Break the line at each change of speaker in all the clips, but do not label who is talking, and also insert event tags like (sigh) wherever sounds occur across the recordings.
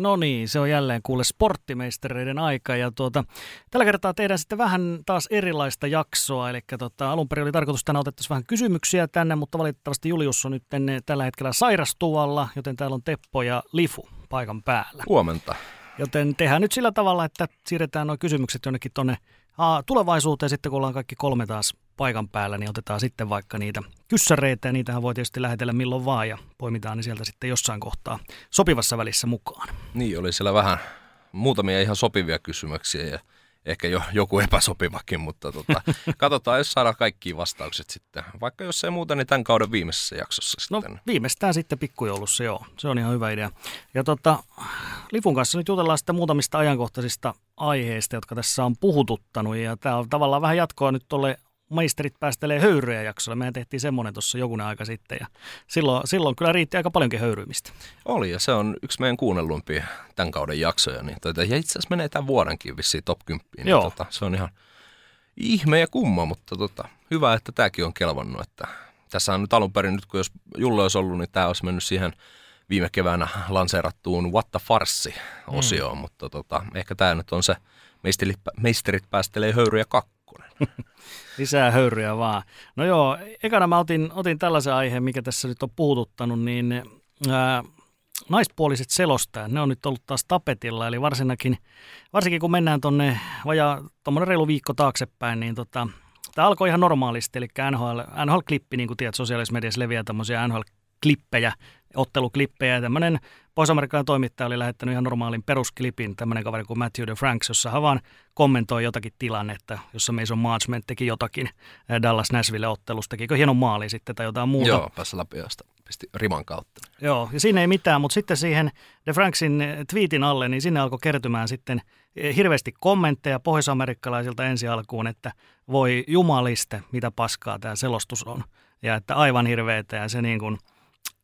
No niin, se on jälleen kuule sporttimeistereiden aika ja tuota, tällä kertaa tehdään sitten vähän taas erilaista jaksoa, eli tota, alun perin oli tarkoitus tänään otettaisiin vähän kysymyksiä tänne, mutta valitettavasti Julius on nyt tällä hetkellä sairastualla, joten täällä on Teppo ja Lifu paikan päällä.
Huomenta.
Joten tehdään nyt sillä tavalla, että siirretään nuo kysymykset jonnekin tuonne tulevaisuuteen sitten, kun ollaan kaikki kolme taas paikan päällä, niin otetaan sitten vaikka niitä kyssäreitä ja niitähän voi tietysti lähetellä milloin vaan ja poimitaan ne sieltä sitten jossain kohtaa sopivassa välissä mukaan.
Niin, oli siellä vähän muutamia ihan sopivia kysymyksiä ja ehkä jo joku epäsopivakin, mutta tota, (laughs) katsotaan, jos saadaan kaikki vastaukset sitten. Vaikka jos ei muuta, niin tämän kauden viimeisessä jaksossa
no, sitten. No viimeistään sitten pikkujoulussa, joo. Se on ihan hyvä idea. Ja tota, Lifun kanssa nyt jutellaan sitten muutamista ajankohtaisista aiheista, jotka tässä on puhututtanut. Ja tämä on tavallaan vähän jatkoa nyt tuolle maisterit päästelee höyryjä jaksolla. Mehän tehtiin semmoinen tuossa jokunen aika sitten ja silloin, silloin kyllä riitti aika paljonkin höyryimistä.
Oli ja se on yksi meidän kuunnelluimpia tämän kauden jaksoja. Niin tota, ja itse asiassa menee tämän vuodenkin vissiin top 10. Niin Joo. Tota, se on ihan ihme ja kumma, mutta tota, hyvä, että tämäkin on kelvannut. Että tässä on nyt alun perin, nyt kun jos Julle olisi ollut, niin tämä olisi mennyt siihen viime keväänä lanseerattuun What the Farsi-osioon, mm. mutta tota, ehkä tämä nyt on se meisterit, meisterit päästelee höyryjä kakkonen. (laughs)
Lisää höyryjä vaan. No joo, ekana mä otin, otin tällaisen aiheen, mikä tässä nyt on puhututtanut, niin ää, naispuoliset selostajat, ne on nyt ollut taas tapetilla, eli varsinkin, varsinkin kun mennään tuonne vajaa tuommoinen reilu viikko taaksepäin, niin tota, tämä alkoi ihan normaalisti, eli NHL, NHL-klippi, niin kuin tiedät, sosiaalisessa mediassa leviää tämmöisiä NHL-klippejä, otteluklippejä, ja tämmöinen pohjois toimittaja oli lähettänyt ihan normaalin perusklipin, tämmöinen kaveri kuin Matthew de Franks, jossa hän vaan kommentoi jotakin tilannetta, jossa Mason Marchment teki jotakin Dallas Nashville ottelusta, tekikö hienon maali sitten tai jotain muuta.
Joo, päässä läpi josta pisti riman kautta.
Joo, ja siinä ei mitään, mutta sitten siihen De Franksin tweetin alle, niin sinne alkoi kertymään sitten hirveästi kommentteja pohjois-amerikkalaisilta ensi alkuun, että voi jumaliste, mitä paskaa tämä selostus on. Ja että aivan hirveetä ja se niin kuin –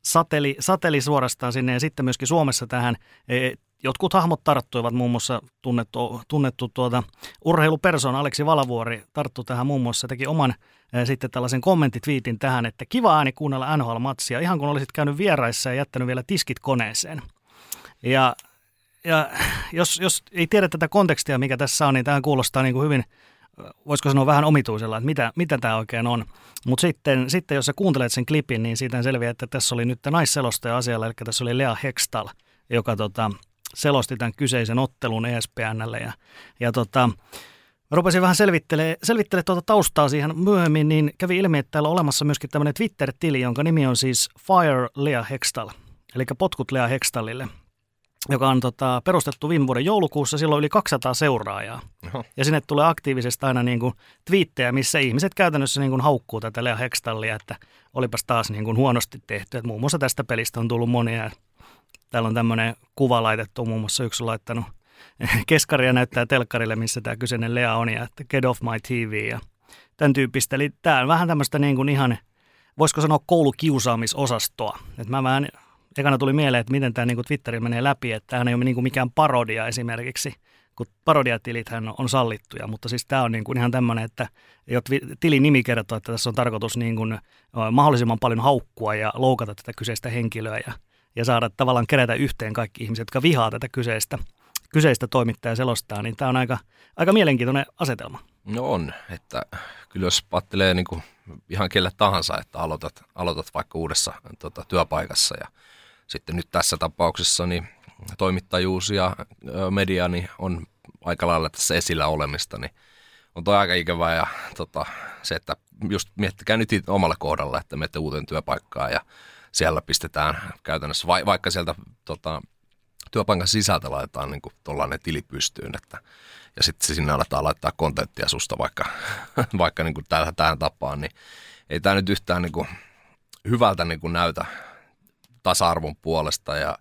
sateli, sateli suorastaan sinne ja sitten myöskin Suomessa tähän. E, Jotkut hahmot tarttuivat, muun muassa tunnettu, tunnettu tuota, urheilupersoona Aleksi Valavuori tarttu tähän muun muassa, teki oman e, sitten tällaisen kommenttitviitin tähän, että kiva ääni kuunnella NHL-matsia, ihan kun olisit käynyt vieraissa ja jättänyt vielä tiskit koneeseen. Ja, ja jos, jos ei tiedä tätä kontekstia, mikä tässä on, niin tämä kuulostaa niin kuin hyvin voisiko sanoa vähän omituisella, että mitä, mitä tämä oikein on. Mutta sitten, sitten jos sä kuuntelet sen klipin, niin siitä selviää, että tässä oli nyt naisselostaja asialla, eli tässä oli Lea Hextal, joka tota, selosti tämän kyseisen ottelun ESPNlle. Ja, ja tota, rupesin vähän selvittelemään selvittele tuota taustaa siihen myöhemmin, niin kävi ilmi, että täällä on olemassa myöskin tämmöinen Twitter-tili, jonka nimi on siis Fire Lea Hextal, eli potkut Lea Hextalille joka on tota, perustettu viime vuoden joulukuussa. Silloin yli 200 seuraajaa. Oho. Ja sinne tulee aktiivisesti aina niin kuin twiittejä, missä ihmiset käytännössä niin kuin haukkuu tätä Lea Hextallia, että olipas taas niin kuin huonosti tehty. Et muun muassa tästä pelistä on tullut monia. Täällä on tämmöinen kuva laitettu, muun muassa yksi on laittanut (laughs) keskaria näyttää telkkarille, missä tämä kyseinen Lea on, ja että get off my TV ja tämän tyyppistä. Eli tämä on vähän tämmöistä niin kuin ihan, voisiko sanoa koulukiusaamisosastoa. Et mä vähän ekana tuli mieleen, että miten tämä niin Twitterin menee läpi, että tämähän ei ole niin mikään parodia esimerkiksi, kun parodiatilithän on sallittuja, mutta siis tämä on niin kuin ihan tämmöinen, että jo tilin nimi kertoo, että tässä on tarkoitus niin kuin mahdollisimman paljon haukkua ja loukata tätä kyseistä henkilöä ja, ja saada tavallaan kerätä yhteen kaikki ihmiset, jotka vihaa tätä kyseistä, kyseistä toimittajaa selostaa, niin tämä on aika, aika mielenkiintoinen asetelma.
No on, että kyllä jos pattelee niin kuin ihan kelle tahansa, että aloitat, aloitat vaikka uudessa tota, työpaikassa ja sitten nyt tässä tapauksessa niin toimittajuus ja media niin on aika lailla tässä esillä olemista, niin on toi aika ikävää ja tota, se, että just miettikää nyt omalle kohdalla, että menette uuteen työpaikkaan ja siellä pistetään käytännössä, va- vaikka sieltä tota, työpaikan sisältä laitetaan niin tuollainen tili pystyyn, että, ja sitten sinne aletaan laittaa kontenttia susta vaikka, (laughs) vaikka niin kuin tähän tapaan, niin ei tämä nyt yhtään niin kuin hyvältä niin kuin näytä tasa-arvon puolesta ja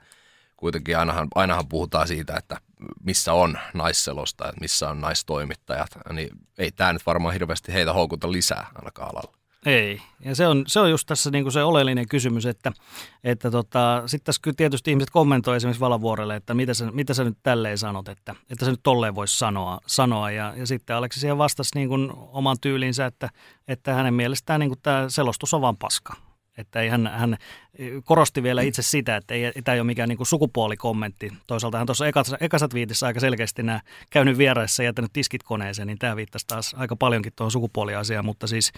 kuitenkin ainahan, ainahan puhutaan siitä, että missä on naisselosta, että missä on naistoimittajat, niin ei tämä nyt varmaan hirveästi heitä houkuta lisää ainakaan alalla.
Ei, ja se on, se on just tässä niin se oleellinen kysymys, että, että tota, sitten tässä kyllä tietysti ihmiset kommentoivat esimerkiksi Valavuorelle, että mitä sä, mitä sä nyt tälleen sanot, että, että se nyt tolleen voisi sanoa, sanoa. Ja, ja sitten Aleksi siihen vastasi niin kuin oman tyylinsä, että, että hänen mielestään niin kuin tämä selostus on vaan paska Että ei hän, hän korosti vielä itse sitä, että ei, tämä ei ole mikään niin kuin sukupuolikommentti. Toisaalta hän tuossa ekassa, ekassa twiitissä aika selkeästi nämä käynyt vieraissa ja jättänyt tiskit koneeseen, niin tämä viittasi taas aika paljonkin tuohon sukupuoliasiaan, mutta siis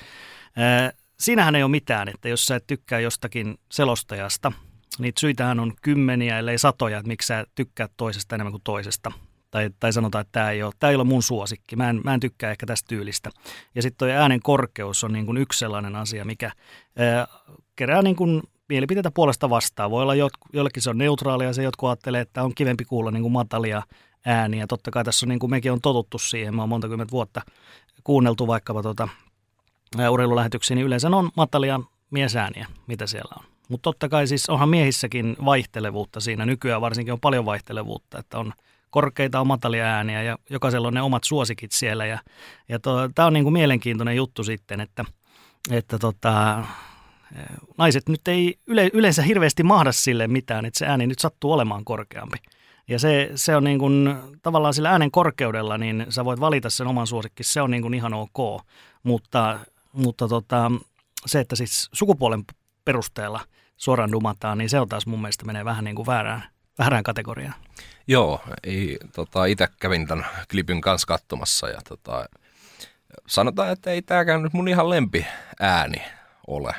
ää, siinähän ei ole mitään, että jos sä et tykkää jostakin selostajasta, niitä syitähän on kymmeniä, ellei satoja, että miksi sä tykkäät toisesta enemmän kuin toisesta tai, tai sanotaan, että tämä ei, ole, tämä ei ole mun suosikki, mä en, mä en tykkää ehkä tästä tyylistä. Ja sitten tuo äänen korkeus on niin kuin yksi sellainen asia, mikä ää, kerää niin kuin mielipiteitä puolesta vastaan. Voi olla jotku, jollekin se on neutraalia, se jotkut ajattelee, että on kivempi kuulla niin kuin matalia ääniä. Totta kai tässä on niin kuin mekin on totuttu siihen, mä oon monta kymmentä vuotta kuunneltu vaikkapa tuota, urheilulähetyksiä, niin yleensä on matalia miesääniä, mitä siellä on. Mutta totta kai siis onhan miehissäkin vaihtelevuutta siinä. Nykyään varsinkin on paljon vaihtelevuutta, että on korkeita on matalia ääniä ja jokaisella on ne omat suosikit siellä. Ja, ja tämä on niin kuin mielenkiintoinen juttu sitten, että, että tota, naiset nyt ei yle, yleensä hirveästi mahda sille mitään, että se ääni nyt sattuu olemaan korkeampi. Ja se, se on niin kuin, tavallaan sillä äänen korkeudella, niin sä voit valita sen oman suosikki, se on niin kuin ihan ok. Mutta, mutta tota, se, että siis sukupuolen perusteella suoraan dumataan, niin se on taas mun mielestä menee vähän niin kuin väärään, väärään kategoriaan.
Joo, ei, tota, itse kävin tämän klipin kanssa katsomassa ja tota, sanotaan, että ei tämäkään nyt mun ihan lempi ääni ole.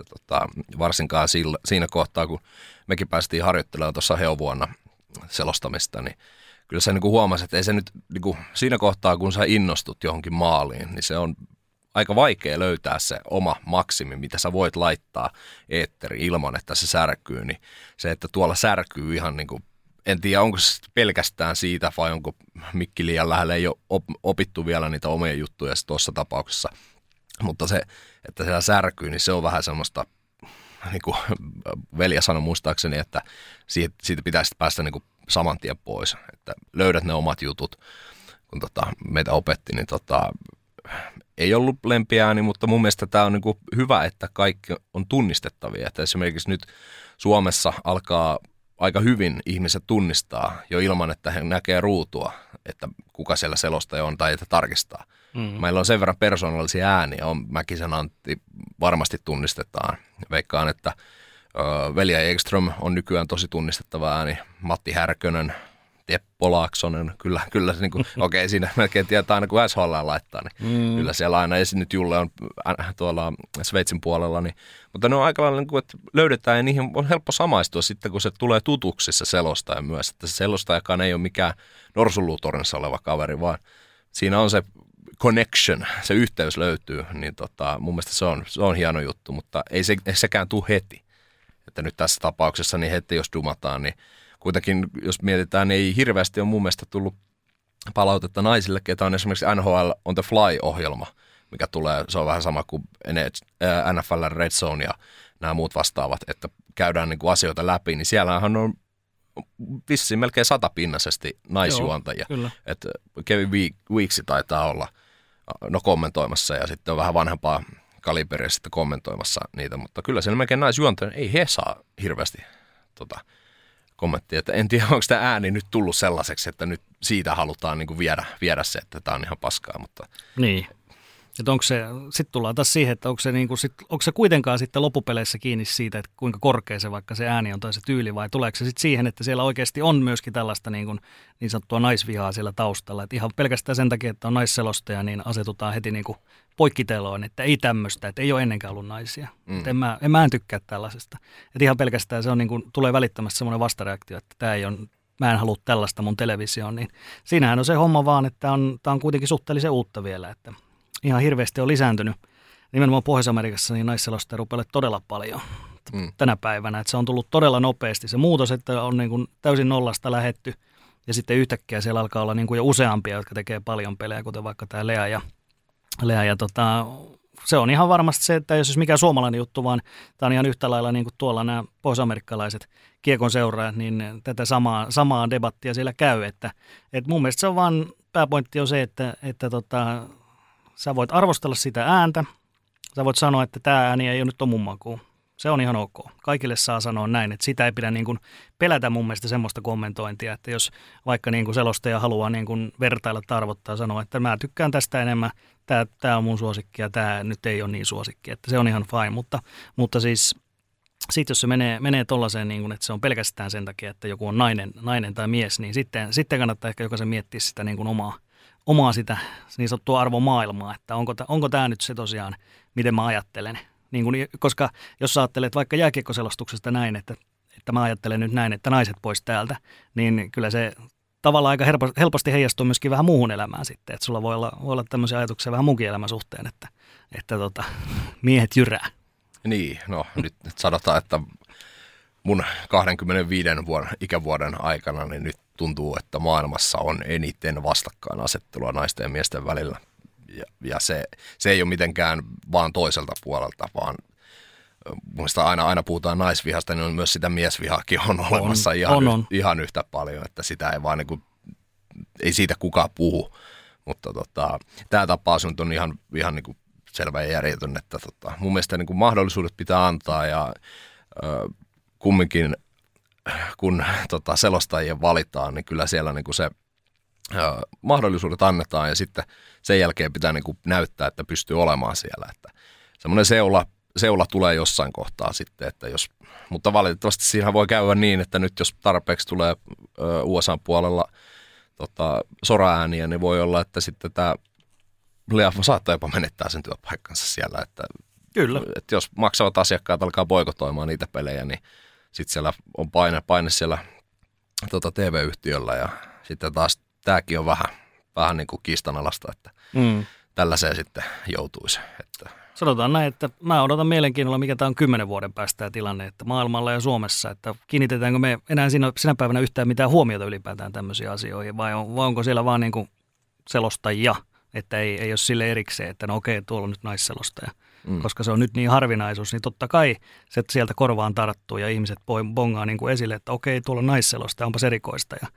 Että tota, varsinkaan sillä, siinä kohtaa, kun mekin päästiin harjoittelemaan tuossa heovuonna selostamista, niin kyllä se niin huomasi, että ei se nyt niin kuin, siinä kohtaa, kun sä innostut johonkin maaliin, niin se on aika vaikea löytää se oma maksimi, mitä sä voit laittaa eetteri ilman, että se särkyy, niin se, että tuolla särkyy ihan niin kuin en tiedä, onko se pelkästään siitä vai onko mikki liian lähellä, ei ole opittu vielä niitä omia juttuja tuossa tapauksessa. Mutta se, että siellä särkyy, niin se on vähän semmoista, niin kuin velja sanoi muistaakseni, että siitä, siitä pitäisi päästä niin kuin saman tien pois. Että löydät ne omat jutut, kun tota, meitä opetti, niin tota, ei ollut lempiääni, mutta mun mielestä tämä on niin hyvä, että kaikki on tunnistettavia. Että esimerkiksi nyt Suomessa alkaa aika hyvin ihmiset tunnistaa jo ilman, että he näkee ruutua, että kuka siellä selostaja on tai että tarkistaa. Mm. Meillä on sen verran persoonallisia ääniä, on Mäkisen Antti varmasti tunnistetaan. Veikkaan, että ö, Velja Ekström on nykyään tosi tunnistettava ääni, Matti Härkönen, Teppo Laaksonen, kyllä, kyllä se niin kuin, (laughs) okei, okay, siinä melkein tietää aina kun SHL laittaa, niin mm. kyllä siellä aina, ja nyt Julle on äh, tuolla Sveitsin puolella, niin, mutta ne on aika lailla, niin kuin, että löydetään ja niihin on helppo samaistua sitten, kun se tulee tutuksi se selostaja myös, että se selostajakaan ei ole mikään norsulutornissa oleva kaveri, vaan siinä on se connection, se yhteys löytyy, niin tota, mun mielestä se on, se on hieno juttu, mutta ei, se, ei sekään tule heti. Että nyt tässä tapauksessa, niin heti jos dumataan, niin kuitenkin, jos mietitään, niin ei hirveästi ole mun mielestä tullut palautetta naisille, ketä on esimerkiksi NHL on the Fly-ohjelma, mikä tulee, se on vähän sama kuin NFL Red Zone ja nämä muut vastaavat, että käydään niin kuin asioita läpi, niin siellähän on vissiin melkein satapinnaisesti naisjuontajia. Joo, että Kevin Weeksi taitaa olla no kommentoimassa ja sitten on vähän vanhempaa kaliberia sitten kommentoimassa niitä, mutta kyllä siellä melkein naisjuontajia, ei he saa hirveästi tota, kommentti, että en tiedä, (laughs) onko tämä ääni nyt tullut sellaiseksi, että nyt siitä halutaan niin kuin viedä, viedä se, että tämä on ihan paskaa. Mutta...
Niin. Että onko se, sitten tullaan taas siihen, että onko se, niin kuin sit, onko se kuitenkaan sitten loppupeleissä kiinni siitä, että kuinka korkea se vaikka se ääni on tai se tyyli, vai tuleeko se sitten siihen, että siellä oikeasti on myöskin tällaista niin, kuin, niin sanottua naisvihaa siellä taustalla, että ihan pelkästään sen takia, että on naisselostaja, niin asetutaan heti niin kuin poikkiteloon, että ei tämmöistä, että ei ole ennenkään ollut naisia. Mm. en, mä, en mä en tykkää tällaisesta. Että ihan pelkästään se on niin kuin, tulee välittömästi semmoinen vastareaktio, että tämä ei ole mä en halua tällaista mun televisioon, niin siinähän on se homma vaan, että tämä on, tämä on kuitenkin suhteellisen uutta vielä, että ihan hirveästi on lisääntynyt. Nimenomaan Pohjois-Amerikassa niin naisselostaja rupeaa todella paljon mm. tänä päivänä. Että se on tullut todella nopeasti. Se muutos, että on niin kuin täysin nollasta lähetty ja sitten yhtäkkiä siellä alkaa olla niin kuin jo useampia, jotka tekee paljon pelejä, kuten vaikka tämä Lea ja, Lea ja tota, se on ihan varmasti se, että jos mikä suomalainen juttu, vaan tämä on ihan yhtä lailla niin kuin tuolla nämä pohjois-amerikkalaiset kiekon seuraajat, niin tätä samaa, samaa debattia siellä käy. Että, että mun mielestä se on vaan, pääpointti on se, että, että tota, Sä voit arvostella sitä ääntä. Sä voit sanoa, että tämä ääni ei ole nyt mun makuun. Se on ihan ok. Kaikille saa sanoa näin, että sitä ei pidä niin kuin pelätä mun mielestä semmoista kommentointia, että jos vaikka niin kuin selostaja haluaa niin kuin vertailla tai arvottaa sanoa, että mä tykkään tästä enemmän, tämä, tämä on mun suosikki ja tämä nyt ei ole niin suosikki, että se on ihan fine, mutta, mutta siis sitten jos se menee, menee tollaiseen, niin kuin, että se on pelkästään sen takia, että joku on nainen, nainen tai mies, niin sitten, sitten kannattaa ehkä jokaisen miettiä sitä niin kuin omaa, omaa sitä niin sanottua arvomaailmaa, että onko, onko tämä nyt se tosiaan, miten mä ajattelen. Niin kuin, koska jos sä ajattelet vaikka jääkiekkoselostuksesta näin, että, että mä ajattelen nyt näin, että naiset pois täältä, niin kyllä se tavallaan aika helposti heijastuu myöskin vähän muuhun elämään sitten. Että sulla voi olla, voi olla tämmöisiä ajatuksia vähän munkin elämän suhteen, että, että tota, (laughs) miehet jyrää.
Niin, no nyt, nyt sanotaan, että mun 25 vuoden, ikävuoden aikana niin nyt tuntuu, että maailmassa on eniten vastakkainasettelua naisten ja miesten välillä. Ja, ja se, se ei ole mitenkään vaan toiselta puolelta, vaan Muista aina, aina puhutaan naisvihasta, niin on myös sitä miesvihaakin on olemassa on, ihan, on, on. ihan yhtä paljon, että sitä ei vaan niin kuin, ei siitä kukaan puhu. Mutta tota, tämä tapaus on ihan, ihan niin kuin selvä ja järjetön, että tota, mun mielestä niin kuin mahdollisuudet pitää antaa ja ö, kumminkin kun tota, selostajia valitaan, niin kyllä siellä niin kuin se ö, mahdollisuudet annetaan ja sitten sen jälkeen pitää niin kuin näyttää, että pystyy olemaan siellä. Että semmoinen seula, seula tulee jossain kohtaa sitten, että jos, mutta valitettavasti siinä voi käydä niin, että nyt jos tarpeeksi tulee ö, USA puolella tota, soraääniä, niin voi olla, että sitten tämä Leafo saattaa jopa menettää sen työpaikkansa siellä, että,
Kyllä.
että jos maksavat asiakkaat alkaa boikotoimaan niitä pelejä, niin sitten siellä on paine, paine siellä tota, TV-yhtiöllä ja sitten taas tämäkin on vähän, vähän niin kuin kiistanalasta, että mm. tällaiseen sitten joutuisi. Että.
Sanotaan näin, että mä odotan mielenkiinnolla, mikä tämä on kymmenen vuoden päästä tämä tilanne, että maailmalla ja Suomessa, että kiinnitetäänkö me enää siinä, sinä päivänä yhtään mitään huomiota ylipäätään tämmöisiin asioihin, vai, on, vai onko siellä vaan niin kuin selostajia – että ei, ei ole sille erikseen, että no okei, tuolla on nyt naisselostaja. Mm. Koska se on nyt niin harvinaisuus, niin totta kai se sieltä korvaan tarttuu ja ihmiset bongaa niin kuin esille, että okei, tuolla on naisselostaja, onpas erikoista. Ja,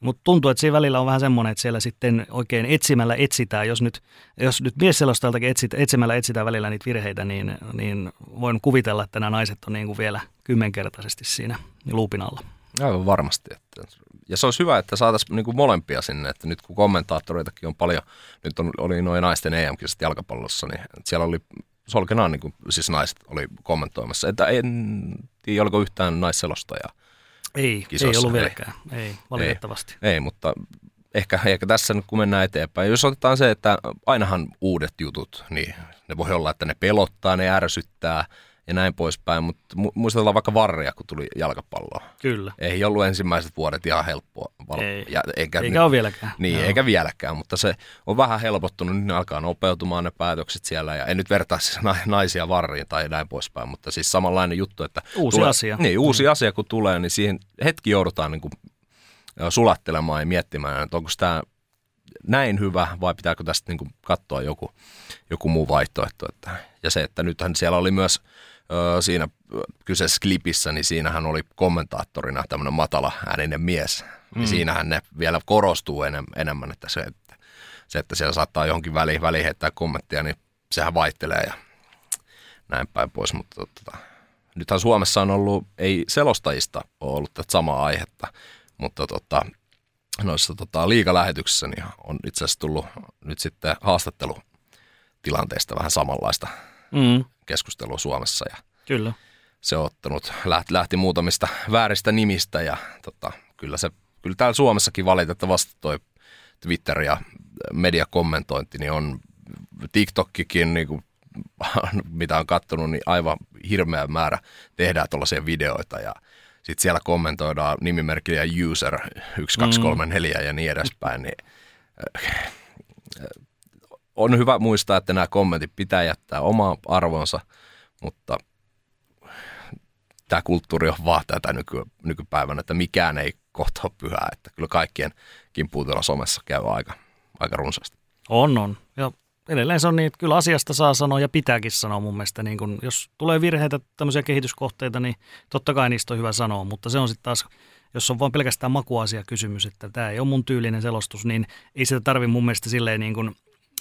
mutta tuntuu, että siinä välillä on vähän semmoinen, että siellä sitten oikein etsimällä etsitään, jos nyt, jos nyt miesselostajaltakin etsit, etsimällä etsitään välillä niitä virheitä, niin, niin voin kuvitella, että nämä naiset on niin kuin vielä kymmenkertaisesti siinä luupin alla.
Aivan varmasti. Että, ja se olisi hyvä, että saataisiin niin molempia sinne, että nyt kun kommentaattoreitakin on paljon, nyt on, oli noin naisten EM-kisat jalkapallossa, niin siellä oli solkenaan niin kuin, siis naiset oli kommentoimassa, että en tiedä, oliko yhtään naisselostajaa.
Ei, kisossa. ei ollut vieläkään, ei, ei valitettavasti.
Ei, ei, mutta ehkä, ehkä tässä nyt kun mennään eteenpäin, jos otetaan se, että ainahan uudet jutut, niin ne voi olla, että ne pelottaa, ne ärsyttää – ja näin poispäin, mutta muistellaan vaikka varria, kun tuli jalkapalloa.
Kyllä.
Ei ollut ensimmäiset vuodet ihan helppoa.
Val- Ei. Ja, eikä, eikä ole vieläkään.
Niin, Joo. eikä vieläkään, mutta se on vähän helpottunut, nyt ne alkaa nopeutumaan ne päätökset siellä, ja en nyt vertaa siis naisia varriin tai näin poispäin, mutta siis samanlainen juttu, että...
Uusi tulee, asia.
Niin, uusi mm. asia kun tulee, niin siihen hetki joudutaan niin kuin sulattelemaan ja miettimään, että onko tämä näin hyvä vai pitääkö tästä niin kuin katsoa joku, joku muu vaihtoehto. Että, ja se, että nythän siellä oli myös siinä kyseisessä klipissä, niin siinähän oli kommentaattorina tämmöinen matala ääninen mies. Mm. Ja siinähän ne vielä korostuu enem, enemmän, että se, että se, että siellä saattaa johonkin väliin, väliin heittää kommenttia, niin sehän vaihtelee ja näin päin pois. Mutta tota, nythän Suomessa on ollut, ei selostajista ole ollut tätä samaa aihetta, mutta tota, noissa tota, liikalähetyksissä niin on itse asiassa tullut nyt sitten haastattelutilanteesta vähän samanlaista mm. Keskustelua Suomessa. Ja
kyllä.
Se on ottanut, lähti, lähti muutamista vääristä nimistä ja tota, kyllä, se, kyllä täällä Suomessakin valitettavasti toi Twitter ja mediakommentointi niin on TikTokkikin, niin kuin, (laughs) mitä on katsonut, niin aivan hirveä määrä tehdään tuollaisia videoita ja sitten siellä kommentoidaan nimimerkillä user 1234 mm. ja niin edespäin, niin on hyvä muistaa, että nämä kommentit pitää jättää omaan arvonsa, mutta tämä kulttuuri on vaan tätä nyky, nykypäivänä, että mikään ei kohta ole pyhää, että kyllä kaikkien kimppuutella somessa käy aika, aika runsaasti.
On, on. Ja edelleen se on niin, että kyllä asiasta saa sanoa ja pitääkin sanoa mun mielestä. Niin kun, jos tulee virheitä, tämmöisiä kehityskohteita, niin totta kai niistä on hyvä sanoa, mutta se on sitten taas, jos on vain pelkästään makuasia kysymys, että tämä ei ole mun tyylinen selostus, niin ei sitä tarvi mun mielestä silleen niin kuin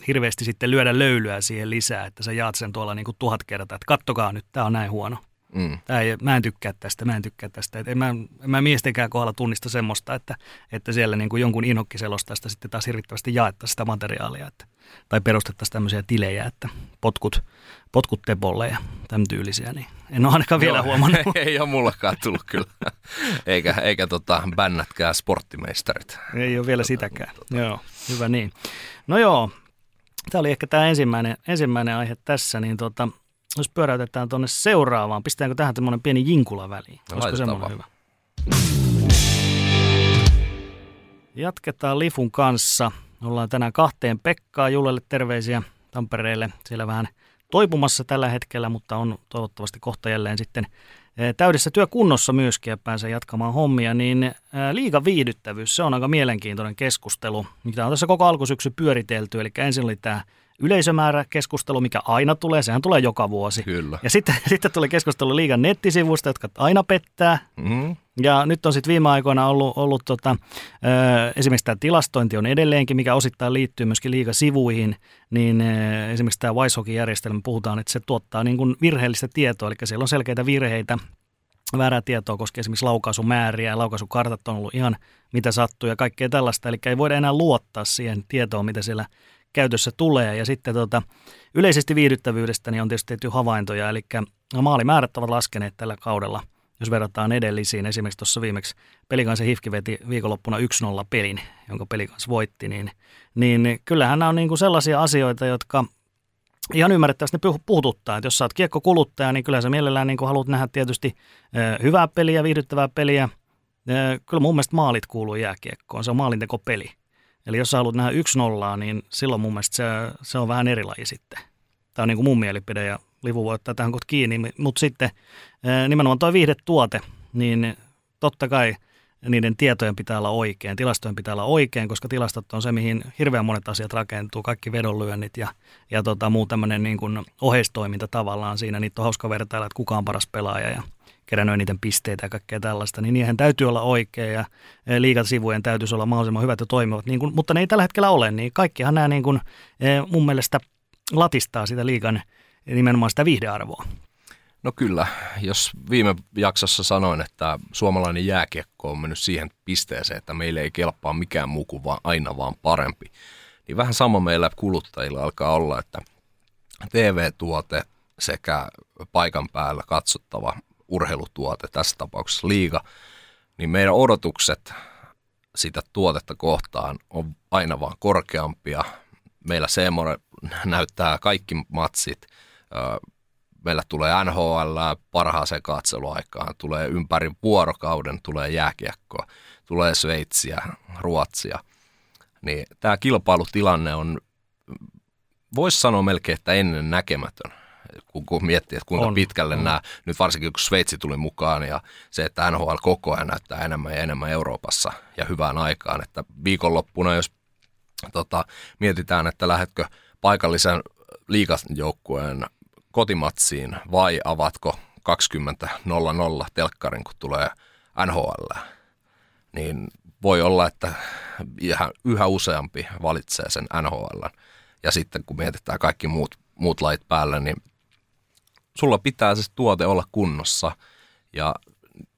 hirveästi sitten lyödä löylyä siihen lisää, että sä jaat sen tuolla niin kuin tuhat kertaa, että kattokaa nyt, tämä on näin huono. Mm. Tää ei, mä en tykkää tästä, mä en tykkää tästä. Et en, mä, en mä miestenkään kohdalla tunnista semmoista, että, että siellä niin kuin jonkun inokkiselostasta sitten taas hirvittävästi jaettaisiin sitä materiaalia. Että, tai perustettaisiin tämmöisiä tilejä, että potkut, potkut tepolle ja tämän tyylisiä. Niin en ole ainakaan vielä Joo, huomannut. (laughs)
Ei ole mullakaan tullut kyllä. (laughs) eikä eikä tota, bännätkään sporttimeisterit.
Ei ole vielä tota, sitäkään. Tota. Joo, hyvä niin. No joo, tämä oli ehkä tämä ensimmäinen, ensimmäinen aihe tässä, niin tota, jos pyöräytetään tuonne seuraavaan, pistetäänkö tähän tämmöinen pieni jinkula väliin? No, Olisiko semmoinen hyvä? Jatketaan Lifun kanssa. Ollaan tänään kahteen Pekkaa Jullelle terveisiä Tampereelle. Siellä vähän toipumassa tällä hetkellä, mutta on toivottavasti kohta jälleen sitten täydessä työkunnossa myöskin ja pääsee jatkamaan hommia, niin liiga viihdyttävyys, se on aika mielenkiintoinen keskustelu, mitä on tässä koko alkusyksy pyöritelty. Eli ensin oli tämä yleisömäärä keskustelu, mikä aina tulee, sehän tulee joka vuosi.
Kyllä.
Ja sitten, (laughs) sitten tuli keskustelu liigan nettisivusta, jotka aina pettää. Mm-hmm. Ja nyt on sitten viime aikoina ollut, ollut tota, ö, esimerkiksi tämä tilastointi on edelleenkin, mikä osittain liittyy myöskin liigasivuihin, niin ö, esimerkiksi tämä Wisehockey-järjestelmä puhutaan, että se tuottaa niin kuin virheellistä tietoa, eli siellä on selkeitä virheitä, väärää tietoa koskee esimerkiksi laukaisumääriä ja laukaisukartat on ollut ihan mitä sattuu ja kaikkea tällaista, eli ei voida enää luottaa siihen tietoon, mitä siellä käytössä tulee. Ja sitten tota, yleisesti viihdyttävyydestä niin on tietysti tehty havaintoja, eli maalimäärät ovat laskeneet tällä kaudella, jos verrataan edellisiin. Esimerkiksi tuossa viimeksi Pelikansa Hifki veti viikonloppuna 1-0 pelin, jonka Pelikans voitti, niin, niin kyllähän nämä on niin kuin sellaisia asioita, jotka ihan ymmärrettävästi ne puhututtaa. Että jos sä oot kiekkokuluttaja, niin kyllä sä mielellään niin haluat nähdä tietysti hyvää peliä, viihdyttävää peliä. Kyllä mun mielestä maalit kuuluu jääkiekkoon, se on maalintekopeli. Eli jos sä haluat nähdä yksi nollaa, niin silloin mun mielestä se, se on vähän eri laji sitten. Tämä on niin kuin mun mielipide ja Livu voi ottaa tähän kiinni, mutta sitten nimenomaan tuo viihdetuote, niin totta kai niiden tietojen pitää olla oikein, tilastojen pitää olla oikein, koska tilastot on se, mihin hirveän monet asiat rakentuu, kaikki vedonlyönnit ja, ja tota, muu tämmöinen niin kuin oheistoiminta tavallaan siinä. Niitä on hauska vertailla, että kuka on paras pelaaja ja kerännyt eniten pisteitä ja kaikkea tällaista, niin niihin täytyy olla oikea ja e, liikasivujen täytyisi olla mahdollisimman hyvät ja toimivat, niin kuin, mutta ne ei tällä hetkellä ole, niin kaikkihan nämä niin kuin, e, mun mielestä latistaa sitä liikan nimenomaan sitä viihdearvoa.
No kyllä, jos viime jaksossa sanoin, että suomalainen jääkiekko on mennyt siihen pisteeseen, että meille ei kelpaa mikään muu kuin vaan aina vaan parempi, niin vähän sama meillä kuluttajilla alkaa olla, että TV-tuote sekä paikan päällä katsottava urheilutuote, tässä tapauksessa liiga, niin meidän odotukset sitä tuotetta kohtaan on aina vaan korkeampia. Meillä Seemore näyttää kaikki matsit. Meillä tulee NHL parhaaseen katseluaikaan, tulee ympäri vuorokauden, tulee jääkiekkoa, tulee Sveitsiä, Ruotsia. Niin tämä kilpailutilanne on, voisi sanoa melkein, että ennen näkemätön kun, kun miettii, että kuinka on, pitkälle on. nämä, nyt varsinkin kun Sveitsi tuli mukaan ja se, että NHL koko ajan näyttää enemmän ja enemmän Euroopassa ja hyvään aikaan, että viikonloppuna, jos tota, mietitään, että lähdetkö paikallisen liikajoukkueen kotimatsiin vai avatko 20.00 telkkarin, kun tulee NHL, niin voi olla, että yhä useampi valitsee sen NHL. Ja sitten kun mietitään kaikki muut, muut lait päälle, niin sulla pitää se tuote olla kunnossa. Ja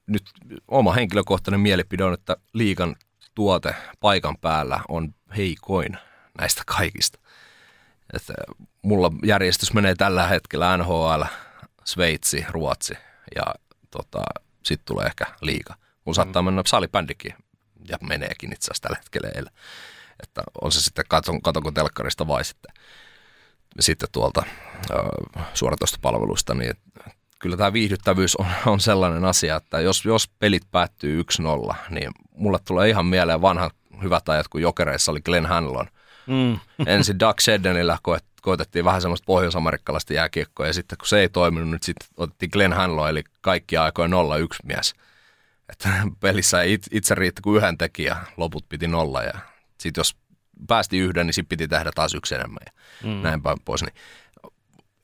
nyt oma henkilökohtainen mielipide on, että liikan tuote paikan päällä on heikoin näistä kaikista. Että mulla järjestys menee tällä hetkellä NHL, Sveitsi, Ruotsi ja tota, sitten tulee ehkä liiga. Mulla mm. saattaa mennä salibändikin ja meneekin itse asiassa tällä hetkellä Että on se sitten katon, katonko telkkarista vai sitten sitten tuolta suoratoistopalveluista, niin kyllä tämä viihdyttävyys on, (laughs) on sellainen asia, että jos, jos pelit päättyy 1-0, niin mulle tulee ihan mieleen vanha hyvät ajat, kun jokereissa oli Glenn Hanlon. Mm. (laughs) Ensin Doug Sheddenillä koet, koetettiin vähän semmoista pohjois-amerikkalaista jääkiekkoa, ja sitten kun se ei toiminut, niin sitten otettiin Glenn Hanlon, eli kaikki aikoin 0-1 mies. Että (laughs) pelissä ei itse riitti kuin yhden tekijä, loput piti nolla, ja sitten jos päästi yhden, niin sitten piti tehdä taas yksi enemmän ja mm. näin päin pois. Niin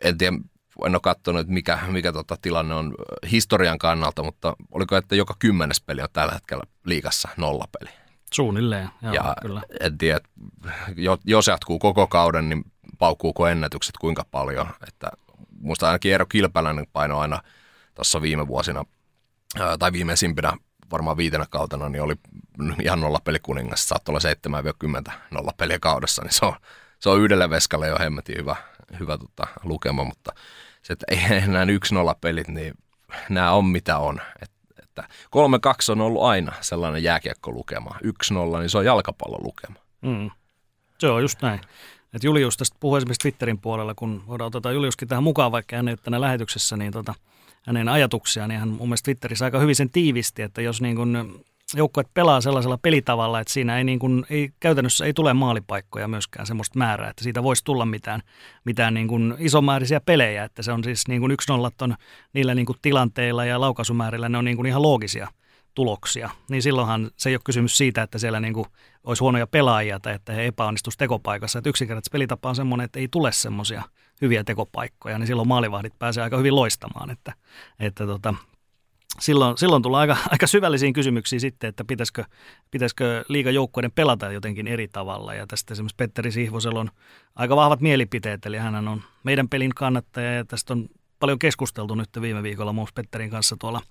en tiedä, en ole katsonut, mikä, mikä tota tilanne on historian kannalta, mutta oliko, että joka kymmenes peli on tällä hetkellä liikassa nollapeli.
Suunnilleen,
joo, ja kyllä. en tiedä, jos jatkuu koko kauden, niin paukkuuko ennätykset kuinka paljon. Että muista ainakin Eero Kilpäläinen paino aina tuossa viime vuosina tai viimeisimpinä varmaan viitenä kautena, niin oli ihan nolla pelikuningas, saattoi olla 7-10 nolla peliä kaudessa, niin se on, se on yhdelle veskalle jo hemmetin hyvä, hyvä tota, lukema, mutta se, että ei (laughs) nämä yksi nolla pelit, niin nämä on mitä on. Et, että 3-2 on ollut aina sellainen jääkiekko-lukema. 1-0, niin se on jalkapallolukema.
Mm. Se on just näin. Et Julius tästä puhui esimerkiksi Twitterin puolella, kun voidaan ottaa Juliuskin tähän mukaan, vaikka hän ei ole tänne lähetyksessä, niin tota, hänen ajatuksia, niin hän mun mielestä Twitterissä aika hyvin sen tiivisti, että jos niin kun joukkueet pelaa sellaisella pelitavalla, että siinä ei, niin kun, ei käytännössä ei tule maalipaikkoja myöskään semmoista määrää, että siitä voisi tulla mitään, mitään niin kun isomäärisiä pelejä, että se on siis niin kun yksi nollat on niillä niin kun tilanteilla ja laukaisumäärillä, ne on niin kun ihan loogisia tuloksia, niin silloinhan se ei ole kysymys siitä, että siellä niin kuin olisi huonoja pelaajia tai että he epäonnistuisivat tekopaikassa. Että yksinkertaisesti pelitapa on semmoinen, että ei tule semmoisia hyviä tekopaikkoja, niin silloin maalivahdit pääsee aika hyvin loistamaan. Että, että tota, silloin, silloin tullaan aika, (laughs) aika syvällisiin kysymyksiin sitten, että pitäisikö, pitäisikö liigajoukkueiden pelata jotenkin eri tavalla. Ja tästä esimerkiksi Petteri Sihvosella on aika vahvat mielipiteet, eli hän on meidän pelin kannattaja ja tästä on paljon keskusteltu nyt viime viikolla muun Petterin kanssa tuolla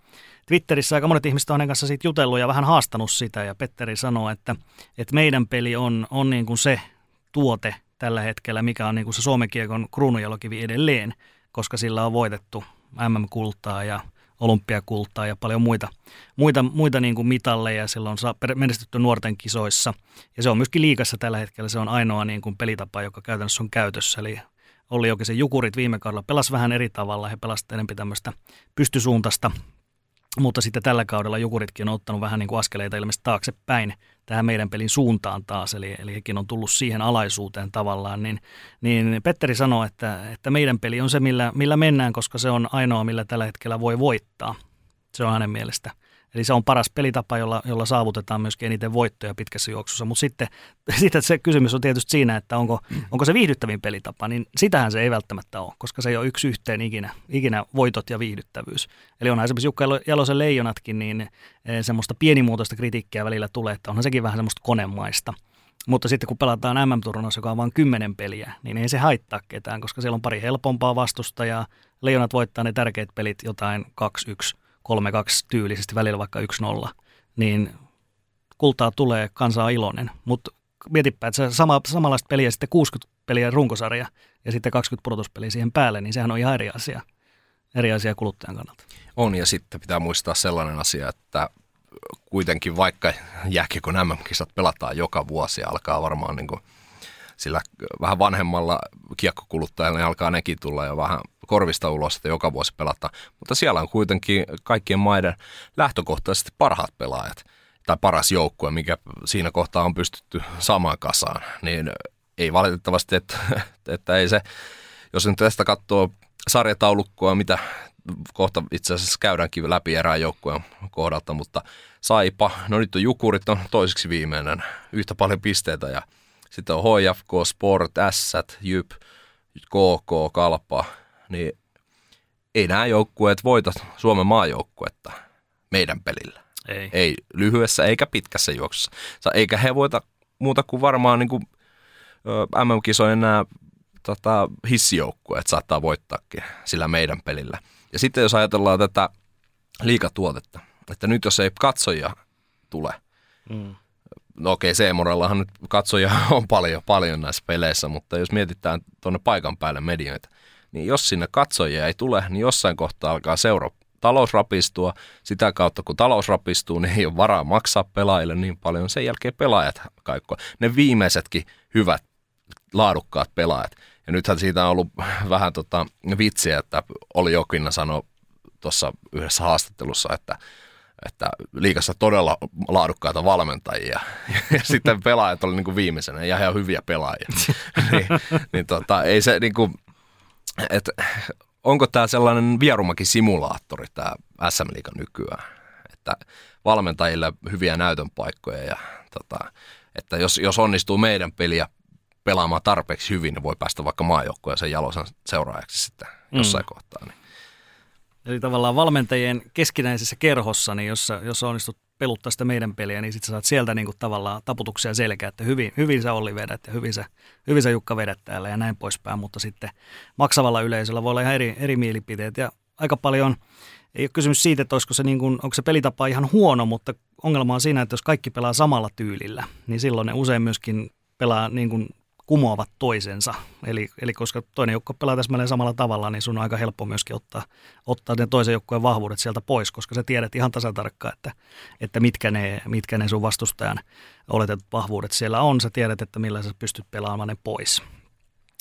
Twitterissä. Aika monet ihmiset on hänen kanssa siitä jutellut ja vähän haastanut sitä ja Petteri sanoo, että, että meidän peli on, on niin kuin se tuote tällä hetkellä, mikä on niin kuin se Suomen kiekon kruununjalokivi edelleen, koska sillä on voitettu MM-kultaa ja olympiakultaa ja paljon muita, muita, muita niin kuin mitalleja. Sillä on menestytty nuorten kisoissa ja se on myöskin liikassa tällä hetkellä. Se on ainoa niin kuin pelitapa, joka käytännössä on käytössä. Eli Olli Jokisen Jukurit viime kaudella pelasi vähän eri tavalla. He pelasivat enemmän tämmöistä pystysuuntaista mutta sitten tällä kaudella Jukuritkin on ottanut vähän niin kuin askeleita ilmeisesti taaksepäin tähän meidän pelin suuntaan taas, eli, eli hekin on tullut siihen alaisuuteen tavallaan, niin, niin Petteri sanoi, että, että meidän peli on se, millä, millä mennään, koska se on ainoa, millä tällä hetkellä voi voittaa. Se on hänen mielestä Eli se on paras pelitapa, jolla, jolla saavutetaan myöskin eniten voittoja pitkässä juoksussa. Mutta sitten, (laughs) sitten se kysymys on tietysti siinä, että onko, onko se viihdyttävin pelitapa, niin sitähän se ei välttämättä ole, koska se ei ole yksi yhteen ikinä, ikinä voitot ja viihdyttävyys. Eli on esimerkiksi Jukka Jalosen leijonatkin, niin eh, semmoista pienimuotoista kritiikkiä välillä tulee, että onhan sekin vähän semmoista konemaista. Mutta sitten kun pelataan MM-turnaussa, joka on vain kymmenen peliä, niin ei se haittaa ketään, koska siellä on pari helpompaa vastustajaa. Leijonat voittaa ne tärkeät pelit jotain 2-1 3-2 tyylisesti, välillä vaikka 1-0, niin kultaa tulee, kansa on iloinen. Mutta mietipä, että se sama, samanlaista peliä sitten 60 peliä runkosarja ja sitten 20 pudotuspeliä siihen päälle, niin sehän on ihan eri asia. Eri asia kuluttajan kannalta.
On ja sitten pitää muistaa sellainen asia, että kuitenkin vaikka jääkiekon MM-kisat pelataan joka vuosi ja alkaa varmaan niin kuin sillä vähän vanhemmalla kiekkokuluttajalla niin alkaa nekin tulla jo vähän korvista ulos, että joka vuosi pelata. Mutta siellä on kuitenkin kaikkien maiden lähtökohtaisesti parhaat pelaajat tai paras joukkue, mikä siinä kohtaa on pystytty samaan kasaan. Niin ei valitettavasti, että, että ei se, jos nyt tästä katsoo sarjataulukkoa, mitä kohta itse asiassa käydäänkin läpi erään joukkueen kohdalta, mutta Saipa, no nyt on Jukurit on toiseksi viimeinen, yhtä paljon pisteitä ja sitten on HFK, Sport, S, Jyp, KK, Kalpa, niin ei nämä joukkueet voita Suomen maajoukkuetta meidän pelillä.
Ei.
ei lyhyessä eikä pitkässä juoksussa. Eikä he voita muuta kuin varmaan niin kuin, MM-kisojen nämä tota, hissijoukkueet saattaa voittaakin sillä meidän pelillä. Ja sitten jos ajatellaan tätä liikatuotetta, että nyt jos ei katsojia tule, mm no okei, Seemorellahan nyt katsoja (laughs) on paljon, paljon näissä peleissä, mutta jos mietitään tuonne paikan päälle medioita, niin jos sinne katsojia ei tule, niin jossain kohtaa alkaa seura talous rapistua. Sitä kautta, kun talous rapistuu, niin ei ole varaa maksaa pelaajille niin paljon. Sen jälkeen pelaajat kaikkoa. Ne viimeisetkin hyvät, laadukkaat pelaajat. Ja nythän siitä on ollut (laughs) vähän tota, vitsiä, että oli jokin sanoi tuossa yhdessä haastattelussa, että että liikassa todella laadukkaita valmentajia ja (laughs) sitten pelaajat oli niin kuin viimeisenä ja ihan hyviä pelaajia. (laughs) niin, niin tota, ei se niin kuin, että onko tämä sellainen vierumakin simulaattori tämä SM Liiga nykyään, että valmentajille hyviä näytön paikkoja ja tota, että jos, jos onnistuu meidän peliä pelaamaan tarpeeksi hyvin, niin voi päästä vaikka maajoukkojen jalosan seuraajaksi sitten jossain mm. kohtaa. Niin
Eli tavallaan valmentajien keskinäisessä kerhossa, niin jos, jos onnistut peluttaa sitä meidän peliä, niin sitten saat sieltä niin kuin tavallaan taputuksia selkeä, että hyvin, hyvin sä Olli vedät ja hyvin sä, hyvin sä Jukka vedät täällä ja näin poispäin, mutta sitten maksavalla yleisöllä voi olla ihan eri, eri mielipiteet ja aika paljon ei ole kysymys siitä, että se, niin kuin, onko se pelitapa ihan huono, mutta ongelma on siinä, että jos kaikki pelaa samalla tyylillä, niin silloin ne usein myöskin pelaa niin kuin kumoavat toisensa. Eli, eli koska toinen joukko pelaa täsmälleen samalla tavalla, niin sun on aika helppo myöskin ottaa, ottaa ne toisen joukkueen vahvuudet sieltä pois, koska sä tiedät ihan tasatarkkaan, että, että mitkä, ne, mitkä ne sun vastustajan oletetut vahvuudet siellä on. Sä tiedät, että millä sä pystyt pelaamaan ne pois.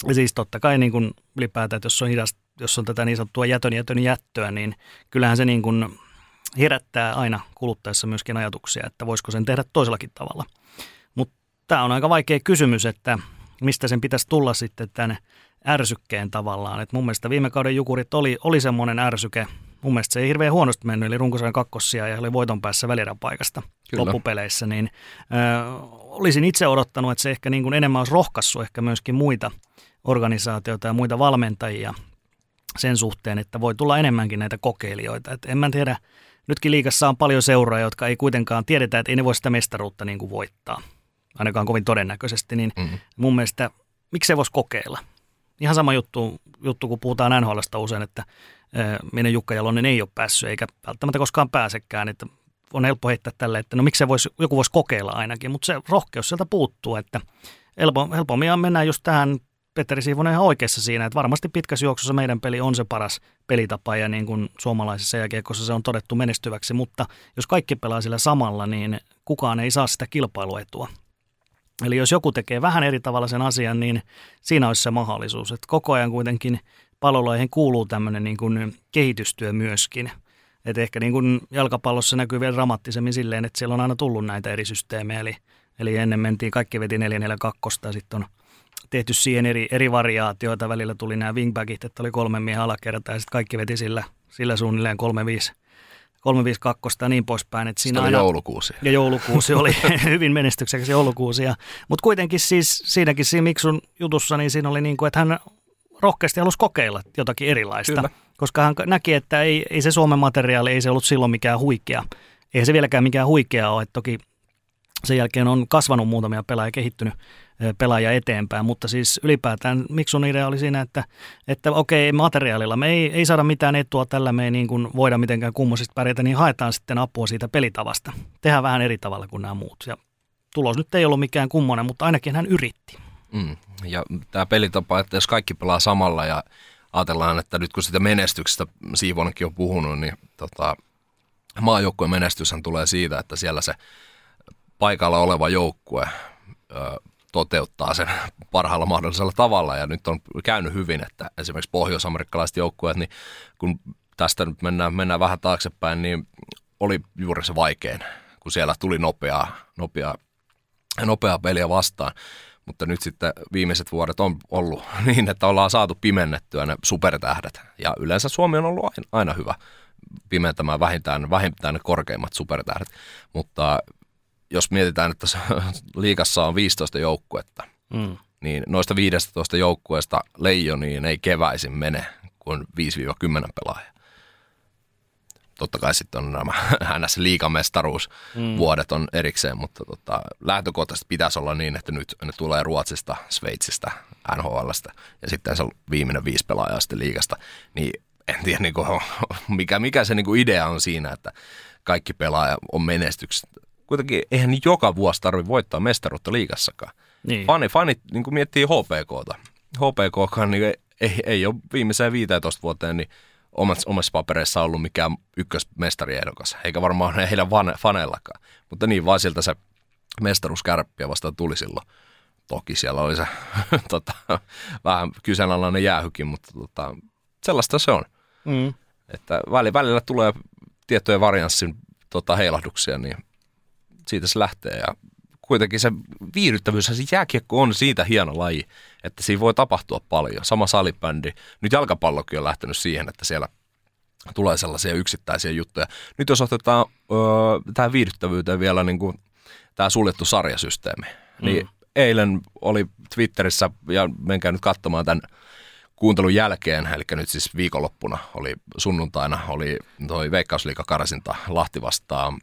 Ja siis totta kai niin kuin ylipäätään, että jos on, hidast, jos on tätä niin sanottua jätön jätön jättöä, niin kyllähän se niin kuin herättää aina kuluttaessa myöskin ajatuksia, että voisiko sen tehdä toisellakin tavalla. Mutta tämä on aika vaikea kysymys, että mistä sen pitäisi tulla sitten tänne ärsykkeen tavallaan. Et mun mielestä viime kauden Jukurit oli, oli semmoinen ärsyke. Mun mielestä se ei hirveän huonosti mennyt, eli runkosarjan kakkosia ja oli voiton päässä välierän paikasta Kyllä. loppupeleissä. Niin, ö, olisin itse odottanut, että se ehkä niin kuin enemmän olisi rohkassut ehkä myöskin muita organisaatioita ja muita valmentajia sen suhteen, että voi tulla enemmänkin näitä kokeilijoita. Et en mä tiedä, nytkin liikassa on paljon seuraajia, jotka ei kuitenkaan tiedetä, että ei ne voi sitä mestaruutta niin kuin voittaa ainakaan kovin todennäköisesti, niin mm-hmm. mun mielestä miksei voisi kokeilla. Ihan sama juttu, juttu kun puhutaan NHLsta usein, että minne Jukka Jalonen ei ole päässyt, eikä välttämättä koskaan pääsekään, että on helppo heittää tälle, että no miksei voisi, joku voisi kokeilla ainakin, mutta se rohkeus sieltä puuttuu, että helpo, helpommin mennään just tähän Petteri Siivonen ihan oikeassa siinä, että varmasti pitkässä juoksussa meidän peli on se paras pelitapa ja niin kuin suomalaisessa jääkiekossa se on todettu menestyväksi, mutta jos kaikki pelaa sillä samalla, niin kukaan ei saa sitä kilpailuetua. Eli jos joku tekee vähän eri tavalla sen asian, niin siinä olisi se mahdollisuus. Että koko ajan kuitenkin palolaihin kuuluu tämmöinen niin kuin kehitystyö myöskin. Että ehkä niin kuin jalkapallossa näkyy vielä dramaattisemmin silleen, että siellä on aina tullut näitä eri systeemejä. Eli, eli ennen mentiin, kaikki veti 442 ja sitten on tehty siihen eri, eri variaatioita. Välillä tuli nämä wingbackit, että oli kolme miehen alakerta ja sitten kaikki veti sillä, sillä suunnilleen 35 352 ja niin poispäin. Että
siinä aina, joulukuusi.
Ja joulukuusi oli (laughs) hyvin menestyksekäs joulukuusi. Mutta kuitenkin siis siinäkin siinä Miksun jutussa, niin siinä oli niin kuin, että hän rohkeasti halusi kokeilla jotakin erilaista. Kyllä. Koska hän näki, että ei, ei se Suomen materiaali, ei se ollut silloin mikään huikea. Ei se vieläkään mikään huikea ole. Että toki sen jälkeen on kasvanut muutamia pelaajia kehittynyt pelaajia eteenpäin, mutta siis ylipäätään Miksun idea oli siinä, että, että okei, materiaalilla me ei, ei saada mitään etua tällä, me ei niin kuin voida mitenkään kummoisesti pärjätä, niin haetaan sitten apua siitä pelitavasta. Tehdään vähän eri tavalla kuin nämä muut. Ja tulos nyt ei ollut mikään kummonen, mutta ainakin hän yritti.
Mm. Ja tämä pelitapa, että jos kaikki pelaa samalla ja ajatellaan, että nyt kun sitä menestyksestä Siivonenkin on puhunut, niin tota, maajoukkueen menestyshän tulee siitä, että siellä se paikalla oleva joukkue toteuttaa sen parhaalla mahdollisella tavalla. Ja nyt on käynyt hyvin, että esimerkiksi pohjois-amerikkalaiset joukkueet, niin kun tästä nyt mennään, mennään vähän taaksepäin, niin oli juuri se vaikein, kun siellä tuli nopeaa, nopeaa, nopeaa peliä vastaan. Mutta nyt sitten viimeiset vuodet on ollut (laughs) niin, että ollaan saatu pimennettyä ne supertähdet. Ja yleensä Suomi on ollut aina hyvä pimentämään vähintään, vähintään ne korkeimmat supertähdet. Mutta jos mietitään, että (laughs) liikassa on 15 joukkuetta, mm. niin noista 15 joukkueesta leijoniin ei keväisin mene kuin 5-10 pelaajaa. Totta kai sitten on nämä (laughs) ns. liikamestaruusvuodet mm. on erikseen, mutta tota, lähtökohtaisesti pitäisi olla niin, että nyt ne tulee Ruotsista, Sveitsistä, NHLstä ja sitten se viimeinen viisi pelaajaa sitten liikasta. Niin en tiedä, niin kuin, (laughs) mikä, mikä se niin kuin idea on siinä, että kaikki pelaaja on menestykset, kuitenkin eihän joka vuosi tarvitse voittaa mestaruutta liigassakaan. Niin. Fani, fanit niin kuin miettii HPKta. HPK niin ei, ei ole viimeiseen 15 vuoteen niin omassa, omassa papereissa ollut mikään ykkösmestariehdokas, eikä varmaan heidän faneillakaan. Mutta niin vaan sieltä se mestaruuskärppiä vasta tuli silloin. Toki siellä oli se (laughs) tota, vähän kyseenalainen jäähykin, mutta tota, sellaista se on. Mm. Että välillä tulee tiettyjä varianssin tota, heilahduksia, niin siitä se lähtee ja kuitenkin se viihdyttävyys, se jääkiekko on siitä hieno laji, että siinä voi tapahtua paljon. Sama salibändi. Nyt jalkapallokin on lähtenyt siihen, että siellä tulee sellaisia yksittäisiä juttuja. Nyt jos otetaan öö, tähän viihdyttävyyteen vielä niin kuin, tämä suljettu sarjasysteemi, mm. niin eilen oli Twitterissä, ja menkää nyt katsomaan tämän kuuntelun jälkeen, eli nyt siis viikonloppuna oli sunnuntaina, oli toi Veikkausliikakarasinta Lahti vastaan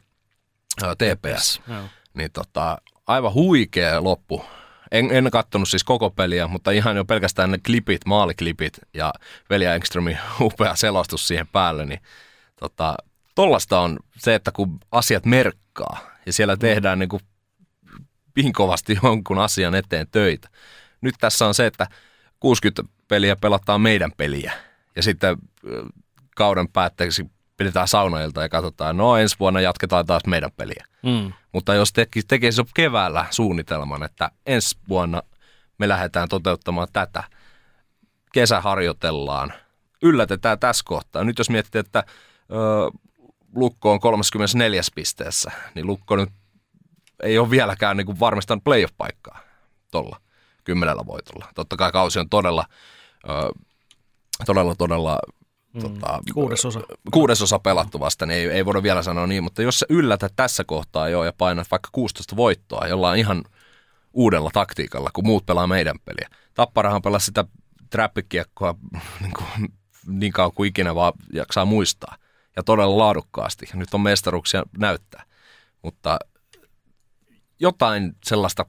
TPS. Joo. Niin tota, aivan huikea loppu. En, en katsonut siis koko peliä, mutta ihan jo pelkästään ne klipit, maaliklipit ja Velja Engströmin (laughs) upea selostus siihen päälle, niin tota, tollasta on se, että kun asiat merkkaa ja siellä tehdään niin kuin kovasti jonkun asian eteen töitä. Nyt tässä on se, että 60 peliä pelataan meidän peliä ja sitten kauden päätteeksi pidetään saunailta ja katsotaan, no ensi vuonna jatketaan taas meidän peliä. Mm. Mutta jos tekisi, tekisi keväällä suunnitelman, että ensi vuonna me lähdetään toteuttamaan tätä, kesä harjoitellaan, yllätetään tässä kohtaa. Nyt jos miettii, että ö, Lukko on 34 pisteessä, niin Lukko nyt ei ole vieläkään niin kuin varmistanut playoff-paikkaa tuolla kymmenellä voitolla. Totta kai kausi on todella, ö, todella, todella
Mm, tota, kuudesosa.
kuudesosa pelattu vasta, niin ei, ei voida vielä sanoa niin, mutta jos sä yllätät tässä kohtaa jo ja painat vaikka 16 voittoa jollain ihan uudella taktiikalla, kun muut pelaa meidän peliä. Tapparahan pelasi sitä trappikiekkoa (laughs) niin, kuin, niin kauan kuin ikinä vaan jaksaa muistaa. Ja todella laadukkaasti. Nyt on mestaruksia näyttää. Mutta jotain sellaista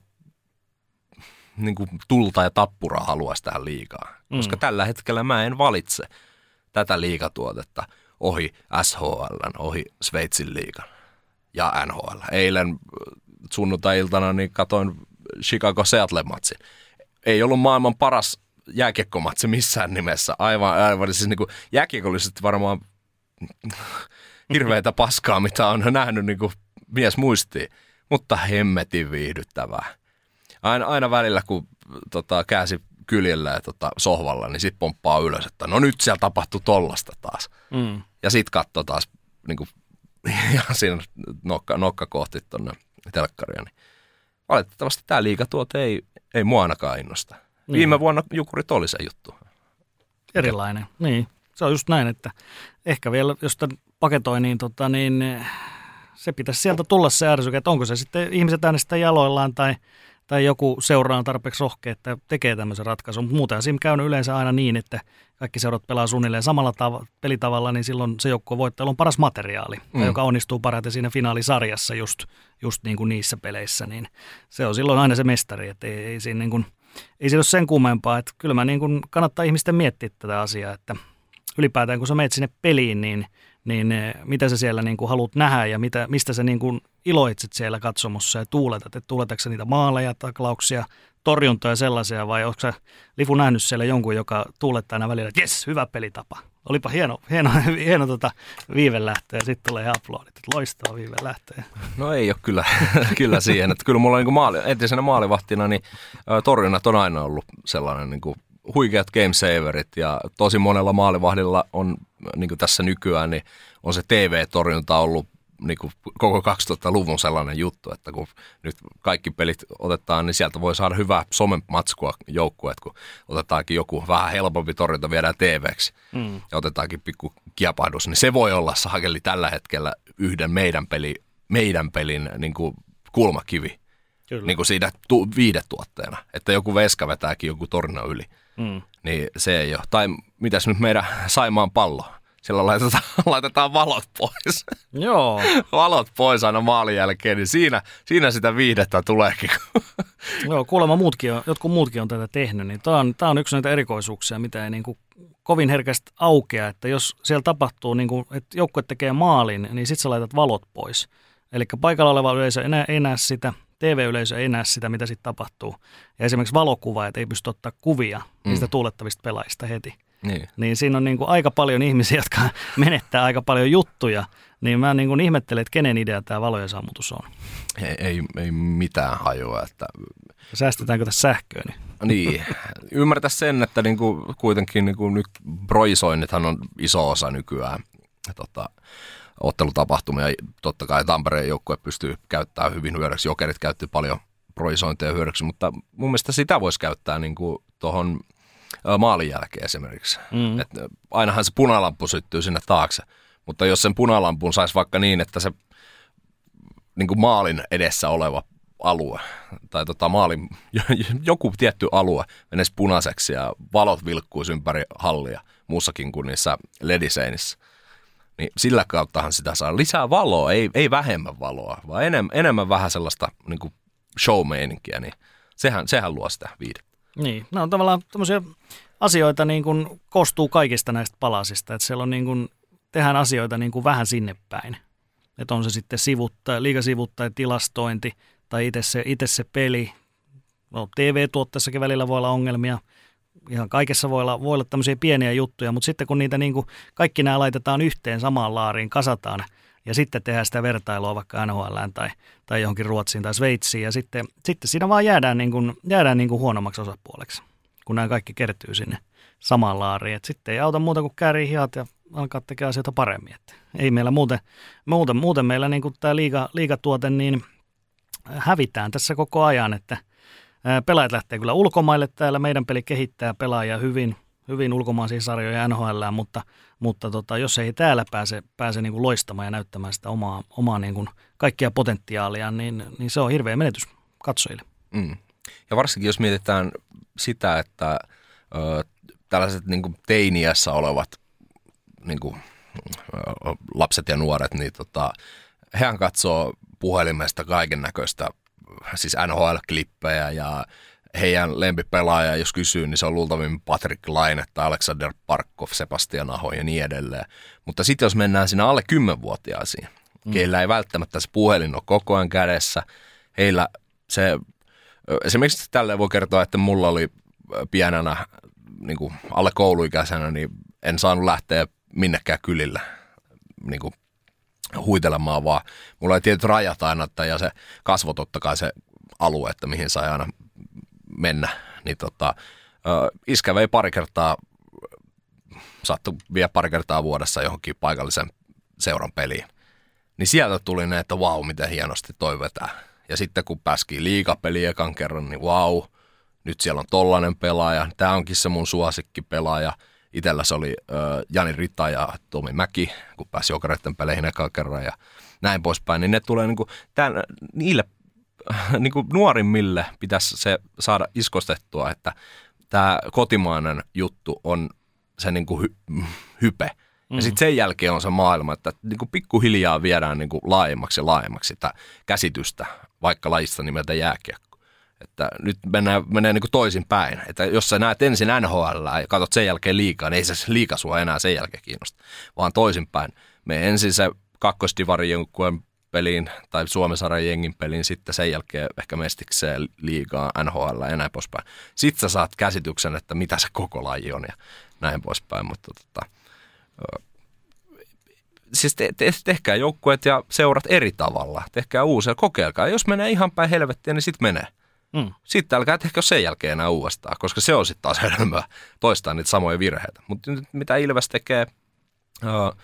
niin kuin tulta ja tappuraa haluaisi tähän liikaa. Mm. Koska tällä hetkellä mä en valitse tätä liikatuotetta ohi SHL, ohi Sveitsin liigan ja NHL. Eilen sunnuntai-iltana niin katoin Chicago Seattle-matsin. Ei ollut maailman paras jääkiekkomatsi missään nimessä. Aivan, aivan siis niin kuin varmaan (laughs) hirveitä paskaa, mitä on nähnyt niin kuin mies muistii. Mutta hemmetin viihdyttävää. Aina, aina välillä, kun tota, käsi kyljellä ja tota, sohvalla, niin sitten pomppaa ylös, että no nyt siellä tapahtuu tollasta taas. Mm. Ja sitten katsoo taas niin kuin, (laughs) ihan siinä nokka, nokka kohti tuonne telkkaria. Niin valitettavasti tämä liikatuote ei, ei mua ainakaan innosta. Niin. Viime vuonna Jukurit oli se juttu.
Erilainen, niin. Se on just näin, että ehkä vielä, jos tämän paketoi, niin, tota, niin se pitäisi sieltä tulla se ärsyke, että onko se sitten ihmiset äänestää jaloillaan tai – tai joku seuraa on tarpeeksi rohkea, että tekee tämmöisen ratkaisun. Mutta muuten siinä käynyt yleensä aina niin, että kaikki seurat pelaa suunnilleen samalla tav- pelitavalla, niin silloin se joukko voittajalla on paras materiaali, mm. joka onnistuu parhaiten siinä finaalisarjassa just, just niin kuin niissä peleissä, niin se on silloin aina se mestari, että ei, ei siinä niin kuin, ei siinä ole sen kummempaa, että kyllä mä niin kuin kannattaa ihmisten miettiä tätä asiaa, että ylipäätään kun sä meet sinne peliin, niin – niin eh, mitä sä siellä niin kuin haluat nähdä ja mitä, mistä sä niin kuin iloitset siellä katsomossa ja tuuletat, että tuuletatko niitä maaleja, taklauksia, torjuntoja sellaisia vai onko sä Lifu nähnyt siellä jonkun, joka tuulettaa aina välillä, että jes, hyvä pelitapa. Olipa hieno, hieno, (laughs) hieno tota viive lähtee ja sitten tulee aplodit, että loistaa viive lähtee.
No ei ole kyllä, (laughs) kyllä siihen, että kyllä mulla niin maali, entisenä maalivahtina, niin torjunnat on aina ollut sellainen niin kuin huikeat game saverit ja tosi monella maalivahdilla on niin kuin tässä nykyään, niin on se TV-torjunta ollut niin kuin koko 2000-luvun sellainen juttu, että kun nyt kaikki pelit otetaan, niin sieltä voi saada hyvää somematskua joukkueet, kun otetaankin joku vähän helpompi torjunta viedään TVksi mm. ja otetaankin pikku kiepahdus, niin se voi olla saakeli tällä hetkellä yhden meidän, peli, meidän pelin niin kuin kulmakivi. Kyllä. Niin kuin siinä tu- viidetuotteena, että joku veska vetääkin joku torna yli. Mm. Niin se ei ole. Tai mitäs nyt meidän Saimaan pallo? Sillä laitetaan, (laughs) laitetaan valot pois. (laughs)
Joo.
valot pois aina maalin jälkeen, niin siinä, siinä sitä viihdettä tuleekin. (laughs)
Joo, kuulemma muutkin on, jotkut muutkin on tätä tehnyt, niin tämä on, tämä on yksi näitä erikoisuuksia, mitä ei niin kuin kovin herkästi aukea, että jos siellä tapahtuu, niin kuin, että joukkue tekee maalin, niin sitten sä laitat valot pois. Eli paikalla oleva yleisö enää, ei näe sitä, TV-yleisö ei näe sitä, mitä sitten tapahtuu. Ja esimerkiksi valokuvaajat ei pysty ottaa kuvia mm. niistä tuulettavista pelaajista heti. Niin. niin siinä on niin kuin aika paljon ihmisiä, jotka (laughs) menettää aika paljon juttuja. Niin mä niin kuin ihmettelen, että kenen idea tämä valojen sammutus on.
Ei, ei, ei mitään hajoa. Että...
Säästetäänkö tässä sähköä? Niin,
niin. ymmärtä sen, että niin kuin, kuitenkin niin kuin nyt projisoinnithan on iso osa nykyään. Tota, ottelutapahtumia. Totta kai Tampereen joukkue pystyy käyttämään hyvin hyödyksi. Jokerit käytti paljon projisointeja hyödyksi, mutta mun mielestä sitä voisi käyttää niin tuohon maalin jälkeen esimerkiksi. Mm. Et ainahan se punalamppu syttyy sinne taakse, mutta jos sen punalampun saisi vaikka niin, että se niin kuin maalin edessä oleva alue tai tota maalin, (laughs) joku tietty alue menisi punaiseksi ja valot vilkkuisi ympäri hallia muussakin kuin niissä lediseinissä – niin sillä kauttahan sitä saa lisää valoa, ei, ei vähemmän valoa, vaan enemmän, enemmän vähän sellaista niin show niin sehän, sehän luo sitä viidettä.
Niin, ne on tavallaan tämmöisiä asioita niin kuin koostuu kaikista näistä palasista, että siellä on niin kuin tehdään asioita niin kuin vähän sinne päin. Että on se sitten sivutta, liikasivut tai tilastointi tai itse se, itse se peli. No, TV-tuotteessakin välillä voi olla ongelmia. Ihan kaikessa voi olla, voi olla tämmöisiä pieniä juttuja, mutta sitten kun niitä niin kuin, kaikki nämä laitetaan yhteen samaan laariin, kasataan ja sitten tehdään sitä vertailua vaikka NHL tai, tai johonkin Ruotsiin tai Sveitsiin ja sitten, sitten siinä vaan jäädään, niin kuin, jäädään niin kuin huonommaksi osapuoleksi, kun nämä kaikki kertyy sinne samaan laariin. Et sitten ei auta muuta kuin käärii hihat ja alkaa tekemään asioita paremmin. Et ei meillä muuten, muuten, muuten meillä niin tämä liiga, liigatuote, niin hävitään tässä koko ajan, että pelaajat lähtee kyllä ulkomaille täällä. Meidän peli kehittää pelaajia hyvin, hyvin ulkomaisia sarjoja NHL, mutta, mutta tota, jos ei täällä pääse, pääse niin kuin loistamaan ja näyttämään sitä omaa, omaa niin kuin kaikkia potentiaalia, niin, niin se on hirveä menetys katsojille. Mm.
Ja varsinkin jos mietitään sitä, että ö, tällaiset niin kuin teiniässä olevat niin kuin, lapset ja nuoret, niin tota, hehän katsoo puhelimesta kaiken näköistä, siis NHL-klippejä ja heidän lempipelaaja, jos kysyy, niin se on luultavimmin Patrick Laine tai Alexander Parkov, Sebastian Aho ja niin edelleen. Mutta sitten jos mennään sinne alle 10-vuotiaisiin, mm. keillä ei välttämättä se puhelin ole koko ajan kädessä, heillä se, esimerkiksi tälle voi kertoa, että mulla oli pienenä niin kuin alle kouluikäisenä, niin en saanut lähteä minnekään kylillä niin kuin huitelemaan, vaan mulla oli tietyt rajat aina, että ja se kasvo totta kai se alue, että mihin sai aina mennä. Niin tota, iskä vei pari kertaa, saattoi vie pari kertaa vuodessa johonkin paikallisen seuran peliin. Niin sieltä tuli ne, että vau, miten hienosti toi vetää. Ja sitten kun pääski liikapeli ekan kerran, niin vau, nyt siellä on tollainen pelaaja. Tämä onkin se mun suosikkipelaaja. Itellä se oli äh, Jani Rita ja Tomi Mäki, kun pääsi jokereiden peleihin ekan kerran ja näin poispäin. Niin ne tulee niinku, tämän, niille (laughs) niinku nuorimmille pitäisi se saada iskostettua, että tämä kotimainen juttu on se niinku hy, hype. Mm. Ja sitten sen jälkeen on se maailma, että niinku pikkuhiljaa viedään niinku laajemmaksi ja laajemmaksi sitä käsitystä, vaikka lajista nimeltä jääkiekko. Että nyt mennään, menee niin kuin toisin päin. Että jos sä näet ensin NHL ja katsot sen jälkeen liikaa, niin ei se liika sua enää sen jälkeen kiinnosta. Vaan toisinpäin. Me ensin se kakkostivari jonkun peliin tai Suomen jengin peliin, sitten sen jälkeen ehkä mestikseen liigaa, NHL ja näin poispäin. Sitten sä saat käsityksen, että mitä se koko laji on ja näin poispäin. Mutta tota, siis te, te, tehkää joukkueet ja seurat eri tavalla. Tehkää uusia, kokeilkaa. Jos menee ihan päin helvettiä, niin sitten menee. Mm. Sitten älkää tehkö sen jälkeen enää uudestaan, koska se on sitten taas (laughs) hölmöä toistaa niitä samoja virheitä. Mutta nyt mitä Ilves tekee, uh,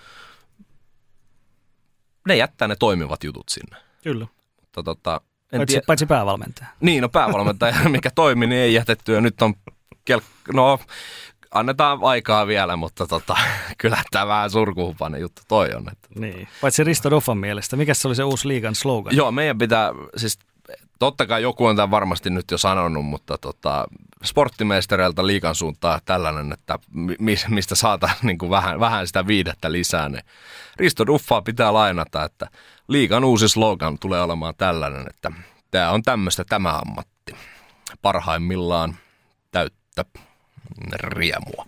ne jättää ne toimivat jutut sinne.
Kyllä.
Mutta tota,
en paitsi, tie... paitsi päävalmentaja. (laughs)
Niin, no päävalmentaja, (laughs) mikä toimi, niin ei jätetty ja nyt on, kel... no annetaan aikaa vielä, mutta tota, kyllä tämä vähän surkuhupainen juttu toi on. Että,
niin, paitsi Risto Ruffan mielestä. Mikä se oli se uusi liigan slogan?
Joo, meidän pitää, siis totta kai joku on tämän varmasti nyt jo sanonut, mutta tota, sporttimeistereiltä liikan suuntaan tällainen, että mistä saata (laughs) niin kuin vähän, vähän sitä viidettä lisää. Niin Risto Duffaa pitää lainata, että liikan uusi slogan tulee olemaan tällainen, että tämä on tämmöistä tämä ammatti. Parhaimmillaan täyttä riemua.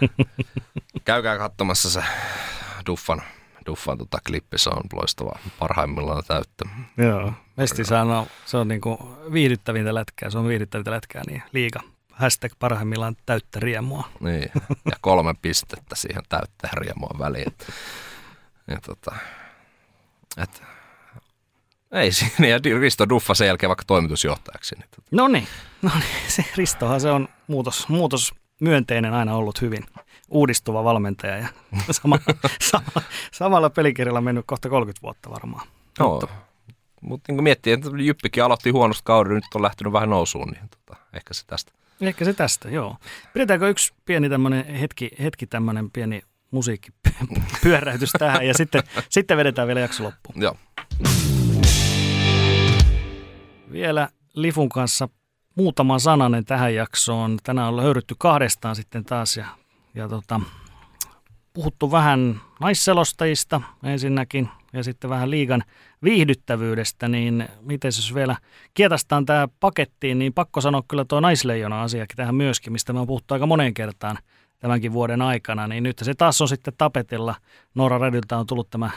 (laughs) Käykää katsomassa se Duffan Duffan tota klippi, se on loistava parhaimmillaan täyttä.
Joo, Mesti sanoo, se on niinku viihdyttävintä lätkää, se on viihdyttävintä lätkää, niin liika. Hashtag parhaimmillaan täyttä riemua.
Niin, ja kolme pistettä siihen täyttä riemua väliin. Ja tota, et, ei siinä, ja Risto Duffa sen jälkeen vaikka toimitusjohtajaksi. Niin tota.
No niin, no niin, se Ristohan se on muutos, muutos myönteinen aina ollut hyvin uudistuva valmentaja ja (laughs) sama, sama, samalla pelikirjalla mennyt kohta 30 vuotta varmaan.
No, mutta mutta niin miettii, että Jyppikin aloitti huonosta kauden, nyt on lähtenyt vähän nousuun, niin tota, ehkä se tästä.
Ehkä se tästä, joo. Pidetäänkö yksi pieni tämmöinen hetki, hetki tämmöinen pieni musiikkipyöräytys (laughs) tähän ja sitten, sitten vedetään vielä jakso loppuun.
Joo.
Vielä Lifun kanssa muutama sananen tähän jaksoon. Tänään on löydytty kahdestaan sitten taas ja ja tota, puhuttu vähän naisselostajista ensinnäkin ja sitten vähän liigan viihdyttävyydestä, niin miten jos vielä kietastaan tämä pakettiin, niin pakko sanoa kyllä tuo naisleijona asiakin tähän myöskin, mistä me on puhuttu aika moneen kertaan tämänkin vuoden aikana, niin nyt se taas on sitten tapetilla. Noora Redyltä on tullut tämä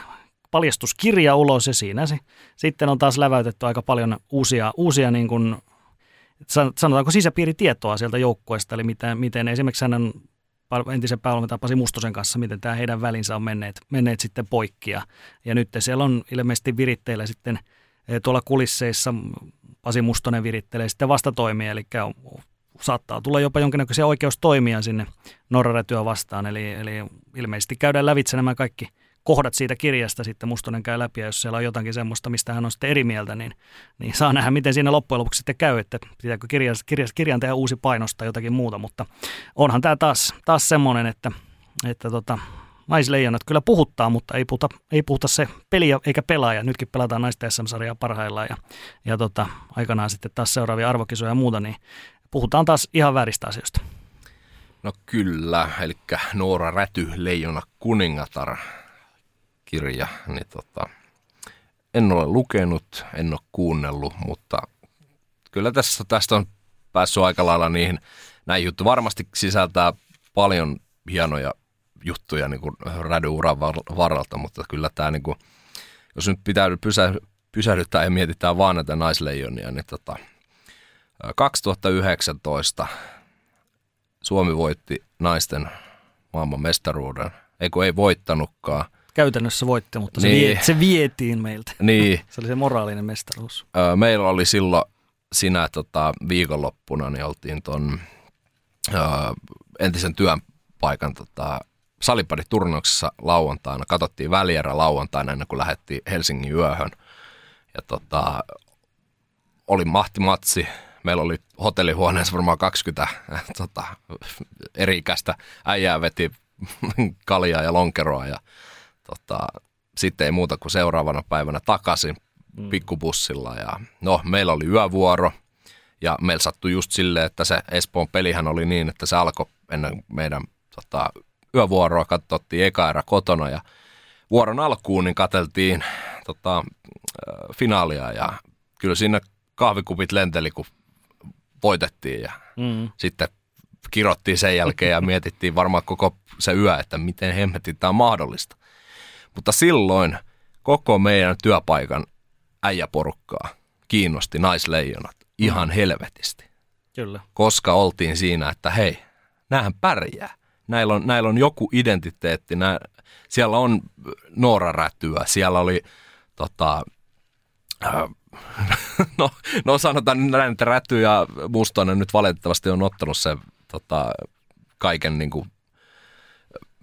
paljastuskirja ulos ja siinä se, sitten on taas läväytetty aika paljon uusia, uusia niin kuin, sanotaanko sisäpiiritietoa sieltä joukkueesta, eli miten, miten esimerkiksi hänen entisen päävalmentajan Pasi Mustosen kanssa, miten tämä heidän välinsä on menneet, menneet sitten poikki. Ja, ja nyt siellä on ilmeisesti viritteillä sitten eh, tuolla kulisseissa Pasi Mustonen virittelee sitten vastatoimia, eli saattaa tulla jopa jonkinnäköisiä oikeustoimia sinne Norraretyä vastaan, eli, eli ilmeisesti käydään lävitse nämä kaikki kohdat siitä kirjasta sitten Mustonen käy läpi, ja jos siellä on jotakin semmoista, mistä hän on sitten eri mieltä, niin, niin saa nähdä, miten siinä loppujen lopuksi sitten käy, että pitääkö kirjan, kirjan, kirjan tehdä uusi painosta jotakin muuta, mutta onhan tämä taas, taas semmoinen, että, että tota, naisleijonat kyllä puhuttaa, mutta ei puhuta, ei puhuta se peli eikä pelaaja. Nytkin pelataan naisten SM-sarjaa parhaillaan ja, ja tota, aikanaan sitten taas seuraavia arvokisoja ja muuta, niin puhutaan taas ihan vääristä asioista.
No kyllä, eli Noora Räty, Leijona kuningatar kirja, niin tota, en ole lukenut, en ole kuunnellut, mutta kyllä tässä, tästä on päässyt aika lailla niihin, näin juttu varmasti sisältää paljon hienoja juttuja niin kuin rädyyuran varalta, mutta kyllä tämä, niin kuin, jos nyt pitää pysä, pysähdyttää ja mietitään vaan näitä naisleijonia, niin tota, 2019 Suomi voitti naisten maailman mestaruuden. Eikö ei voittanutkaan.
Käytännössä voitti, mutta se, niin. vie, se vietiin meiltä.
Niin. (laughs)
se oli se moraalinen mestaruus.
Meillä oli silloin sinä tota, viikonloppuna, niin oltiin tuon entisen työpaikan tota, salipaditurnauksessa lauantaina. Katsottiin välierä lauantaina ennen kuin lähdettiin Helsingin yöhön. Ja tota, oli mahtimatsi. Meillä oli hotellihuoneessa varmaan 20 äh, (laughs) tota, eri-ikäistä äijää veti (laughs) kaljaa ja lonkeroa ja tota, sitten ei muuta kuin seuraavana päivänä takaisin mm. pikkubussilla. Ja, no, meillä oli yövuoro ja meillä sattui just silleen, että se Espoon pelihän oli niin, että se alkoi ennen meidän tota, yövuoroa, katsottiin eka erä kotona ja vuoron alkuun niin katseltiin tota, finaalia ja kyllä siinä kahvikupit lenteli, kun voitettiin ja mm. sitten kirottiin sen jälkeen ja (laughs) mietittiin varmaan koko se yö, että miten hemmetin tämä on mahdollista. Mutta silloin koko meidän työpaikan äijäporukkaa kiinnosti naisleijonat ihan mm. helvetisti.
Kyllä.
Koska oltiin siinä, että hei, näähän pärjää näillä on, näillä on joku identiteetti. Nää, siellä on Noora Rätyä, siellä oli tota, äh, (laughs) no, no sanotaan näin, että Räty ja Mustonen nyt valitettavasti on ottanut se tota, kaiken niin kuin,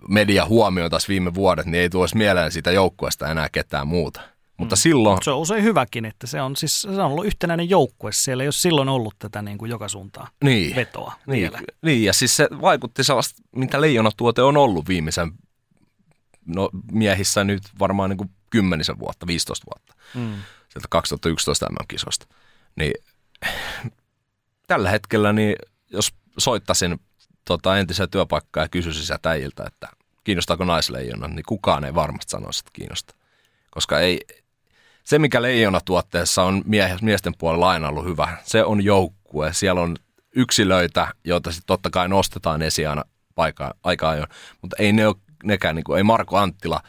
media huomioon taas viime vuodet, niin ei tuoisi mieleen siitä joukkueesta enää ketään muuta. Mutta mm. silloin...
Se on usein hyväkin, että se on, siis, se on ollut yhtenäinen joukkue. Siellä ei ole silloin ollut tätä niin kuin joka suuntaan
niin.
vetoa
niin. vielä. Niin, ja siis se vaikutti sellaista, mitä leijonatuote on ollut viimeisen no, miehissä nyt varmaan niin kuin kymmenisen vuotta, 15 vuotta. Mm. Sieltä 2011 MM-kisoista. Niin tällä hetkellä, niin jos soittaisin tota, entisen työpaikkaa ja kysyisin sieltä äijiltä, että kiinnostaako naisleijona, niin kukaan ei varmasti sanoisi, että kiinnostaa. Koska ei, se, mikä Leijona-tuotteessa on mie- miesten puolella aina ollut hyvä, se on joukkue. Siellä on yksilöitä, joita sitten totta kai nostetaan esiin aina paikka, aika ajoin, mutta ei ne ole, nekään, niin kuin, ei Marko Anttila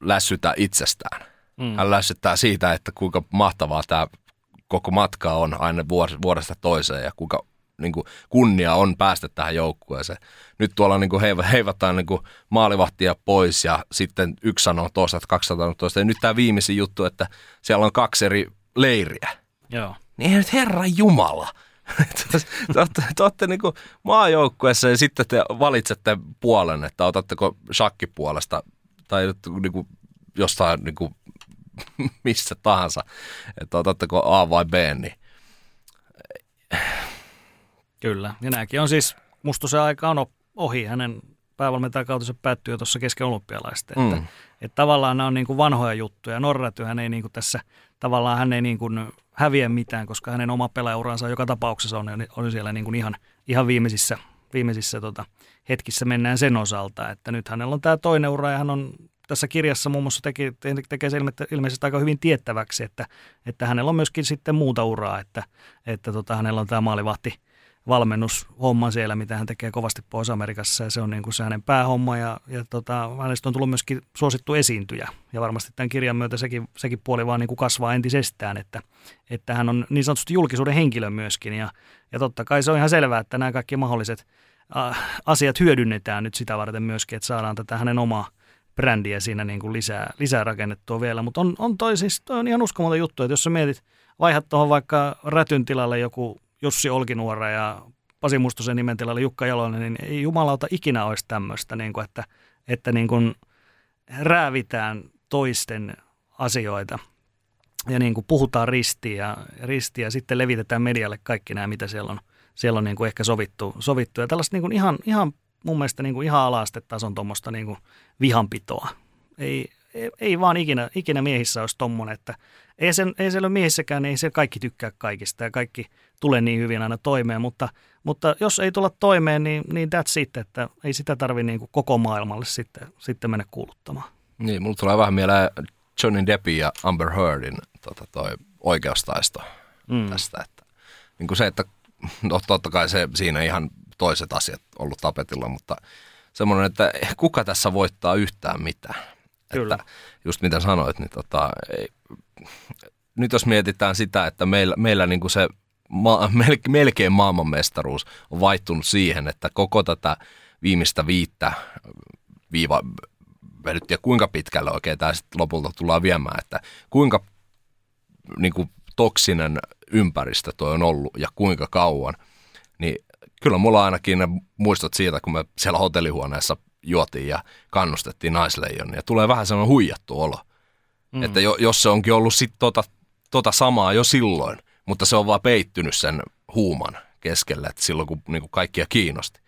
lässytä itsestään. Mm. Hän lässyttää siitä, että kuinka mahtavaa tämä koko matka on aina vuodesta toiseen ja kuinka niin kuin kunnia on päästä tähän joukkueeseen. Nyt tuolla niin kuin heivataan niin kuin maalivahtia pois ja sitten yksi sanoo tuosta, että kaksi sanoo tuosta. Ja nyt tämä viimeisin juttu, että siellä on kaksi eri leiriä.
Joo.
Niin ei nyt Herra Jumala. (laughs) te olette, te olette niin maajoukkueessa ja sitten te valitsette puolen, että otatteko shakkipuolesta tai niin kuin jostain niin kuin (laughs) missä tahansa, että otatteko A vai B, niin
Kyllä, ja nämäkin on siis, musta se aika on ohi, hänen päävalmentajakautensa päättyy jo tuossa kesken olympialaista. Mm. Että, että tavallaan nämä on niin kuin vanhoja juttuja. Norräty hän ei niin kuin tässä, tavallaan hän ei niin kuin häviä mitään, koska hänen oma pelauransa joka tapauksessa on, on siellä niin kuin ihan, ihan viimeisissä, viimeisissä tota, hetkissä mennään sen osalta. Että nyt hänellä on tämä toinen ura ja hän on tässä kirjassa muun muassa teki, tekee se ilmeisesti aika hyvin tiettäväksi, että, että hänellä on myöskin sitten muuta uraa, että, että tota, hänellä on tämä maalivahti valmennushomma siellä, mitä hän tekee kovasti Pohjois-Amerikassa ja se on niin kuin se hänen päähomma ja, ja tota, hänestä on tullut myöskin suosittu esiintyjä ja varmasti tämän kirjan myötä sekin, sekin puoli vaan niin kuin kasvaa entisestään, että, että hän on niin sanotusti julkisuuden henkilö myöskin ja, ja totta kai se on ihan selvää, että nämä kaikki mahdolliset äh, asiat hyödynnetään nyt sitä varten myöskin, että saadaan tätä hänen omaa brändiä siinä niin kuin lisää, lisää rakennettua vielä, mutta on, on toi siis toi on ihan uskomaton juttu, että jos sä mietit, vaihat tuohon vaikka rätyn tilalle joku Jussi Olkinuora ja Pasi Mustosen nimen tilalle Jukka Jalonen, niin ei jumalauta ikinä olisi tämmöistä, niin kuin, että, että niin kuin räävitään toisten asioita ja niin kuin puhutaan ristiä, ja, ja sitten levitetään medialle kaikki nämä, mitä siellä on, siellä on niin kuin ehkä sovittu, sovittu. Ja tällaista niin kuin ihan, ihan mun mielestä niin kuin ihan alastetason tuommoista niin kuin vihanpitoa. Ei, ei, ei vaan ikinä, ikinä miehissä olisi tommonen, että ei, sen, ei siellä ole miehissäkään, niin ei se kaikki tykkää kaikista ja kaikki tulee niin hyvin aina toimeen, mutta, mutta jos ei tulla toimeen, niin, niin that's it, että ei sitä tarvi niin kuin koko maailmalle sitten, sitten mennä kuuluttamaan.
Niin, mulla tulee vähän mieleen Johnny Deppin ja Amber Heardin tota, toi oikeustaisto mm. tästä, että niin kuin se, että no, totta kai se siinä ihan toiset asiat ollut tapetilla, mutta semmoinen, että kuka tässä voittaa yhtään mitään. Kyllä. Että just mitä sanoit, niin tota, ei, nyt jos mietitään sitä, että meillä, meillä niin kuin se ma, (laughs) melkein maailmanmestaruus on vaihtunut siihen, että koko tätä viimeistä viittä viiva, en tiedä kuinka pitkälle oikein tämä sitten lopulta tullaan viemään, että kuinka niin kuin toksinen ympäristö toi on ollut ja kuinka kauan, niin kyllä mulla ainakin ne muistot siitä, kun me siellä hotellihuoneessa juotiin ja kannustettiin naisleijonia. Tulee vähän sellainen huijattu olo. Mm. Että jo, jos se onkin ollut sitten tota, tota samaa jo silloin, mutta se on vaan peittynyt sen huuman keskelle, että silloin kun niin kuin kaikkia kiinnosti.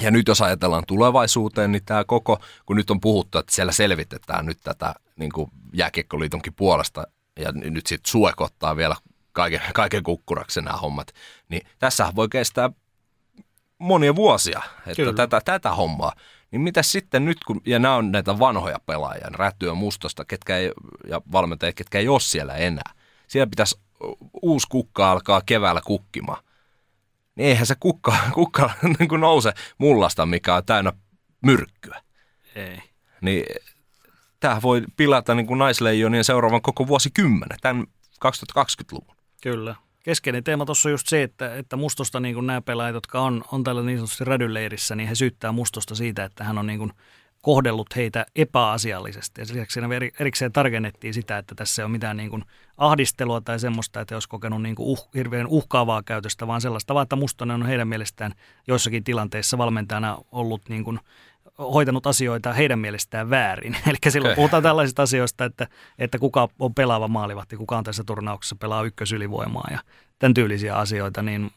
Ja nyt jos ajatellaan tulevaisuuteen, niin tämä koko, kun nyt on puhuttu, että siellä selvitetään nyt tätä niin kuin jääkiekkoliitonkin puolesta, ja nyt sitten suekottaa vielä kaiken, kaiken kukkuraksi nämä hommat, niin tässä voi kestää monia vuosia, että tätä, tätä hommaa. Niin mitä sitten nyt, kun, ja nämä on näitä vanhoja pelaajia, Rätyä Mustosta, ketkä ei, ja valmentajia, ketkä ei ole siellä enää. Siellä pitäisi uusi kukka alkaa keväällä kukkimaan. Niin eihän se kukka, (laughs) kukka niin kuin nouse mullasta, mikä on täynnä myrkkyä.
Ei.
Niin tämä voi pilata niin kuin naisleijonien seuraavan koko vuosikymmenen, tämän 2020-luvun.
Kyllä. Keskeinen teema tuossa on just se, että, että Mustosta niin kuin nämä pelaajat, jotka on, on tällä niin sanotusti rädyleirissä, niin he syyttää Mustosta siitä, että hän on niin kuin kohdellut heitä epäasiallisesti. Ja lisäksi siinä erikseen tarkennettiin sitä, että tässä ei ole mitään niin kuin ahdistelua tai semmoista, että olisi kokenut niin kuin uh, hirveän uhkaavaa käytöstä, vaan sellaista vaan, että Mustonen on heidän mielestään joissakin tilanteissa valmentajana ollut niin kuin hoitanut asioita heidän mielestään väärin. (laughs) Eli silloin okay. puhutaan tällaisista asioista, että, että kuka on pelaava maalivahti, kuka on tässä turnauksessa pelaa ykkösylivoimaa ja tämän tyylisiä asioita, niin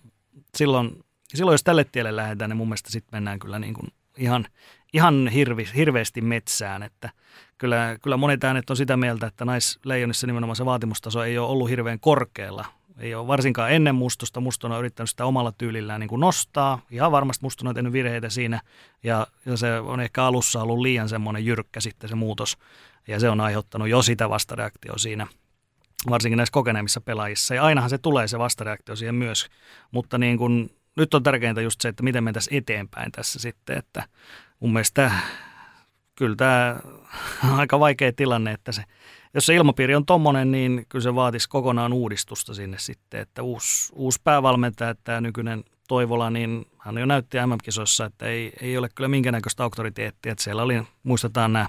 silloin, silloin jos tälle tielle lähdetään, niin mun mielestä sitten mennään kyllä niin kuin ihan, ihan hirvi, hirveästi metsään, että kyllä, kyllä monet äänet on sitä mieltä, että naisleijonissa nimenomaan se vaatimustaso ei ole ollut hirveän korkealla ei ole varsinkaan ennen Mustosta. Muston on yrittänyt sitä omalla tyylillään niin kuin nostaa. Ihan varmasti Muston on tehnyt virheitä siinä ja, ja se on ehkä alussa ollut liian semmoinen jyrkkä sitten se muutos. Ja se on aiheuttanut jo sitä vastareaktioa siinä, varsinkin näissä kokeneemmissa pelaajissa. Ja ainahan se tulee se vastareaktio siihen myös, mutta niin kuin, nyt on tärkeintä just se, että miten me tässä eteenpäin tässä sitten, että mun mielestä kyllä tämä on (laughs) aika vaikea tilanne, että se jos se ilmapiiri on tommonen, niin kyllä se vaatisi kokonaan uudistusta sinne sitten, että uusi, uusi päävalmentaja, tämä nykyinen Toivola, niin hän jo näytti MM-kisoissa, että ei, ei ole kyllä minkäännäköistä auktoriteettia, että siellä oli, muistetaan nämä,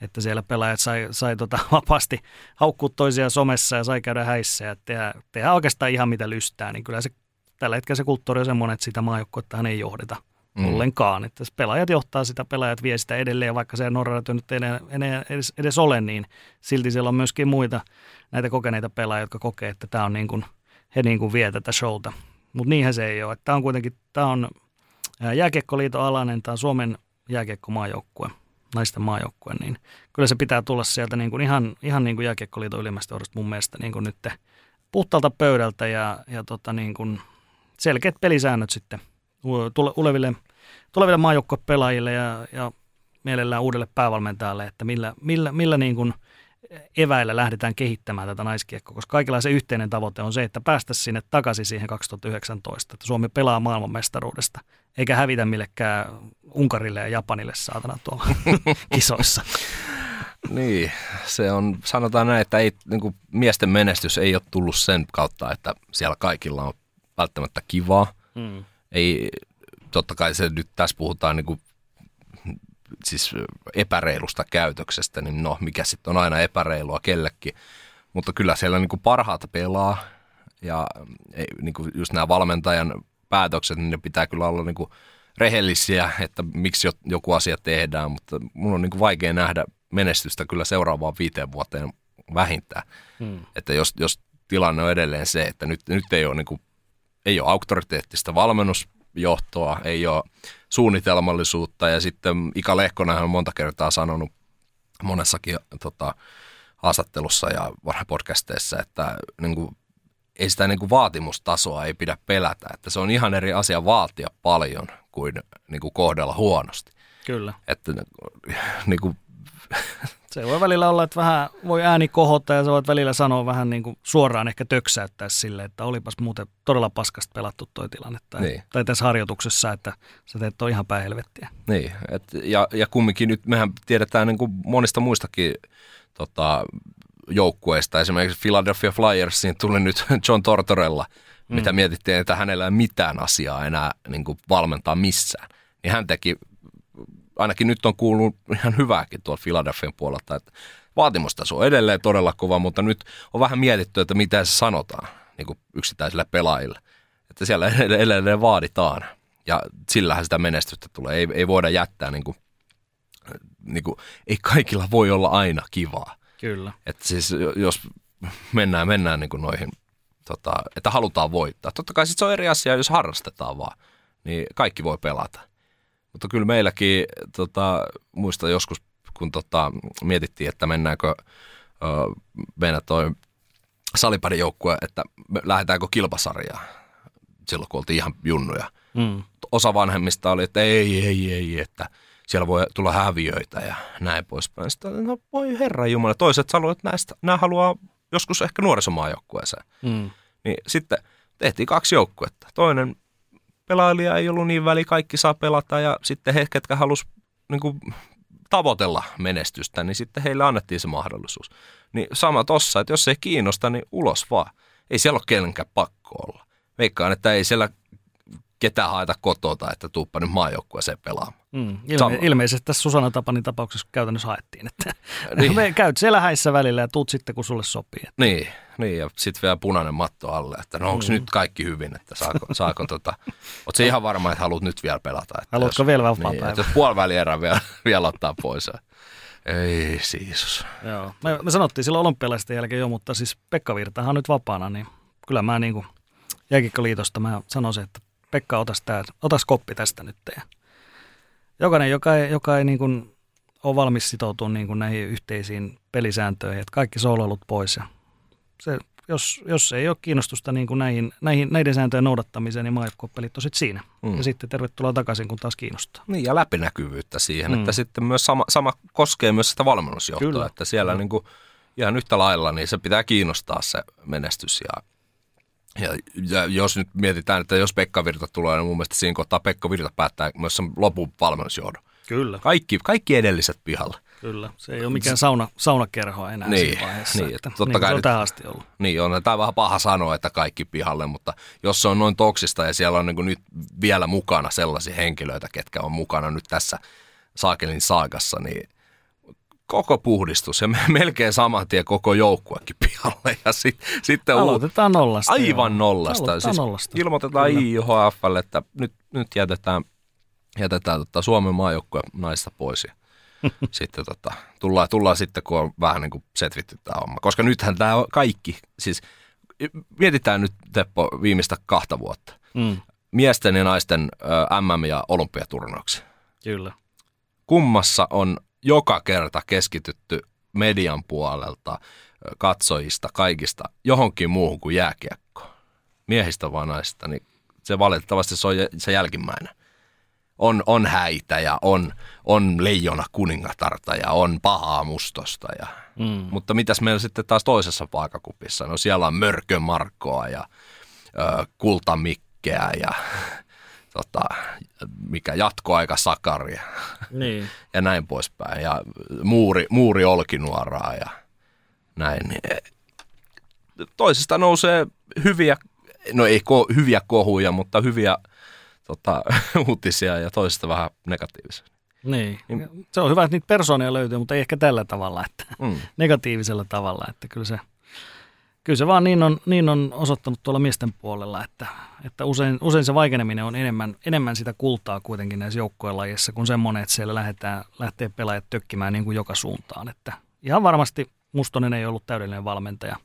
että siellä pelaajat sai, sai tota (laughs) vapaasti haukkua toisia somessa ja sai käydä häissä ja tehdä, tehdä oikeastaan ihan mitä lystää, niin kyllä se tällä hetkellä se kulttuuri on semmoinen, että sitä maajoukkuetta ei johdeta mm. ollenkaan. Että pelaajat johtaa sitä, pelaajat vie sitä edelleen, vaikka se Norra nyt ei edes, edes ole, niin silti siellä on myöskin muita näitä kokeneita pelaajia, jotka kokee, että tämä on niin kuin, he niin kuin vie tätä showta. Mutta niinhän se ei ole. Tämä on kuitenkin, tämä on jääkiekkoliiton alainen, tämä on Suomen jääkiekkomaajoukkue, naisten maajoukkue, niin kyllä se pitää tulla sieltä niin kuin ihan, ihan niin kuin jääkiekkoliiton ylimmästä johdosta mun mielestä niin kuin nyt puhtaalta pöydältä ja, ja tota niin kuin selkeät pelisäännöt sitten tuleville tuleville maajoukkuepelaajille ja, ja mielellään uudelle päävalmentajalle, että millä, millä, millä niin kuin eväillä lähdetään kehittämään tätä naiskiekkoa, koska kaikilla se yhteinen tavoite on se, että päästä sinne takaisin siihen 2019, että Suomi pelaa maailmanmestaruudesta, eikä hävitä millekään Unkarille ja Japanille saatana tuolla (laughs) kisoissa.
Niin, se on, sanotaan näin, että ei, niin kuin miesten menestys ei ole tullut sen kautta, että siellä kaikilla on välttämättä kivaa. Mm. Ei, totta kai se nyt tässä puhutaan niin kuin, siis epäreilusta käytöksestä, niin no mikä sitten on aina epäreilua kellekin. Mutta kyllä siellä niin kuin parhaat pelaa ja niin kuin just nämä valmentajan päätökset, niin ne pitää kyllä olla niin kuin rehellisiä, että miksi joku asia tehdään, mutta mun on niin kuin vaikea nähdä menestystä kyllä seuraavaan viiteen vuoteen vähintään. Hmm. Että jos, jos tilanne on edelleen se, että nyt, nyt ei ole, niin kuin, ei ole auktoriteettista valmennusjohtoa, ei ole suunnitelmallisuutta ja sitten Ika Lehkonen on monta kertaa sanonut monessakin tota, haastattelussa ja podcasteissa, että niin kuin, ei sitä niin kuin vaatimustasoa ei pidä pelätä, että se on ihan eri asia vaatia paljon kuin, niin kuin kohdella huonosti.
Kyllä.
Että niin kuin, (laughs)
se voi välillä olla, että vähän voi ääni kohota ja se voit välillä sanoa vähän niin kuin suoraan ehkä töksäyttää sille, että olipas muuten todella paskasta pelattu toi tilanne. Tai, niin. tai tässä harjoituksessa, että sä teet toi ihan päihelvettiä.
Niin, et, ja, ja kumminkin nyt mehän tiedetään niin kuin monista muistakin tota, joukkueista. Esimerkiksi Philadelphia Flyersiin tuli nyt (laughs) John Tortorella, mm. mitä mietittiin, että hänellä ei mitään asiaa enää niin kuin valmentaa missään. Niin hän teki ainakin nyt on kuullut ihan hyvääkin tuolla Philadelphian puolelta, että vaatimustaso on edelleen todella kova, mutta nyt on vähän mietitty, että mitä se sanotaan niin kuin yksittäisille pelaajille. Että siellä (laughs) edelleen vaaditaan ja sillähän sitä menestystä tulee. Ei, ei voida jättää, niin kuin, niin kuin, ei kaikilla voi olla aina kivaa.
Kyllä.
Että siis jos mennään, mennään niin kuin noihin, tota, että halutaan voittaa. Totta kai sit se on eri asia, jos harrastetaan vaan, niin kaikki voi pelata. Mutta kyllä meilläkin, tota, muista joskus, kun tota, mietittiin, että mennäänkö ö, meidän toi salipadin joukkue, että lähdetäänkö kilpasarjaan silloin, kun oltiin ihan junnuja. Mm. Osa vanhemmista oli, että ei, ei, ei, että siellä voi tulla häviöitä ja näin poispäin. Sitten, no voi herra jumala, toiset sanoivat, että näistä, nämä haluaa joskus ehkä nuorisomaajoukkueeseen. Mm. Niin sitten tehtiin kaksi joukkuetta. Toinen pelailija ei ollut niin väli, kaikki saa pelata ja sitten he, ketkä halus niin kuin, tavoitella menestystä, niin sitten heille annettiin se mahdollisuus. Niin sama tossa, että jos ei kiinnosta, niin ulos vaan. Ei siellä ole kenenkään pakko olla. Veikkaan, että ei siellä ketään haeta kotota, että tuuppa nyt maajoukkueeseen pelaamaan.
Mm, ilme- ilmeisesti tässä Susanna Tapanin tapauksessa käytännössä haettiin, että (laughs) niin. (laughs) käyt siellä häissä välillä ja tuut sitten, kun sulle sopii. Että.
Niin, niin ja sitten vielä punainen matto alle, että no onko mm. nyt kaikki hyvin, että saako, (laughs) saako tota, ootko ihan varma, että haluat nyt vielä pelata? Että
Haluatko jos, vielä vapaa
niin, päivä? Jos puoliväli erä vielä, vielä ottaa pois. Ei siis.
Joo, me, me sanottiin silloin olympialaisten jälkeen jo, mutta siis Pekka Virtahan on nyt vapaana, niin kyllä mä niin kuin Jääkikkoliitosta mä sanoisin, että Pekka, otas, tää, otas koppi tästä nyt. Ja jokainen, joka ei, joka ei niin kuin ole valmis sitoutua niin kuin näihin yhteisiin pelisääntöihin, että kaikki sooloilut pois. Ja se, jos, jos ei ole kiinnostusta niin kuin näihin, näihin, näiden sääntöjen noudattamiseen, niin maajoukkuepelit on sitten siinä. Mm. Ja sitten tervetuloa takaisin, kun taas kiinnostaa.
Niin, ja läpinäkyvyyttä siihen, mm. että sitten myös sama, sama koskee myös sitä valmennusjohtoa, Kyllä. että siellä mm. niin kuin, ihan yhtä lailla, niin se pitää kiinnostaa se menestys ja ja, ja jos nyt mietitään, että jos Pekka Virta tulee, niin mun mielestä siinä kohtaa Pekka Virta päättää myös sen lopun valmennusjohdon.
Kyllä.
Kaikki, kaikki edelliset pihalla.
Kyllä, se ei ole mikään sauna, saunakerho enää niin, siinä vaiheessa.
Niin,
että,
totta
niin
kai
se on tähän asti ollut.
Niin, on tämä vähän paha sanoa, että kaikki pihalle, mutta jos se on noin toksista ja siellä on niin nyt vielä mukana sellaisia henkilöitä, ketkä on mukana nyt tässä Saakelin saakassa, niin koko puhdistus ja (laughs) melkein saman tien koko joukkuekin pihalle. Ja sit, sitten
Aloitetaan nollasta.
Aivan joo. nollasta. Aloitetaan siis nollasta. Ilmoitetaan IHFlle, että nyt, nyt jätetään, jätetään tota Suomen maajoukkue naista pois. Ja (laughs) sitten tota, tullaan, tullaan sitten, kun on vähän niin kuin setvitty tämä homma. Koska nythän tämä kaikki, siis mietitään nyt Teppo viimeistä kahta vuotta. Mm. Miesten ja naisten ö, MM- ja olympiaturnauksia.
Kyllä.
Kummassa on joka kerta keskitytty median puolelta, katsojista, kaikista johonkin muuhun kuin jääkiekko. Miehistä vaan naisista, niin se valitettavasti se on se jälkimmäinen. on, on häitä ja on, on leijona kuningatarta ja on pahaa mustosta. Ja, mm. Mutta mitäs meillä sitten taas toisessa paakakupissa? No siellä on mörkömarkkoa ja ö, kultamikkeä ja tota, mikä jatkoaika sakaria niin. (laughs) ja näin poispäin. Ja muuri, muuri olkinuoraa ja näin. Toisista nousee hyviä, no ei ko, hyviä kohuja, mutta hyviä tota, (laughs) uutisia ja toisista vähän negatiivisia.
Niin. niin. Se on hyvä, että niitä persoonia löytyy, mutta ei ehkä tällä tavalla, että mm. (laughs) negatiivisella tavalla, että kyllä se, kyllä se vaan niin on, niin on osoittanut tuolla miesten puolella, että, että usein, usein se vaikeneminen on enemmän, enemmän sitä kultaa kuitenkin näissä joukkojen lajissa kuin semmoinen, että siellä lähdetään, lähtee pelaajat tökkimään niin kuin joka suuntaan. Että ihan varmasti Mustonen ei ollut täydellinen valmentaja,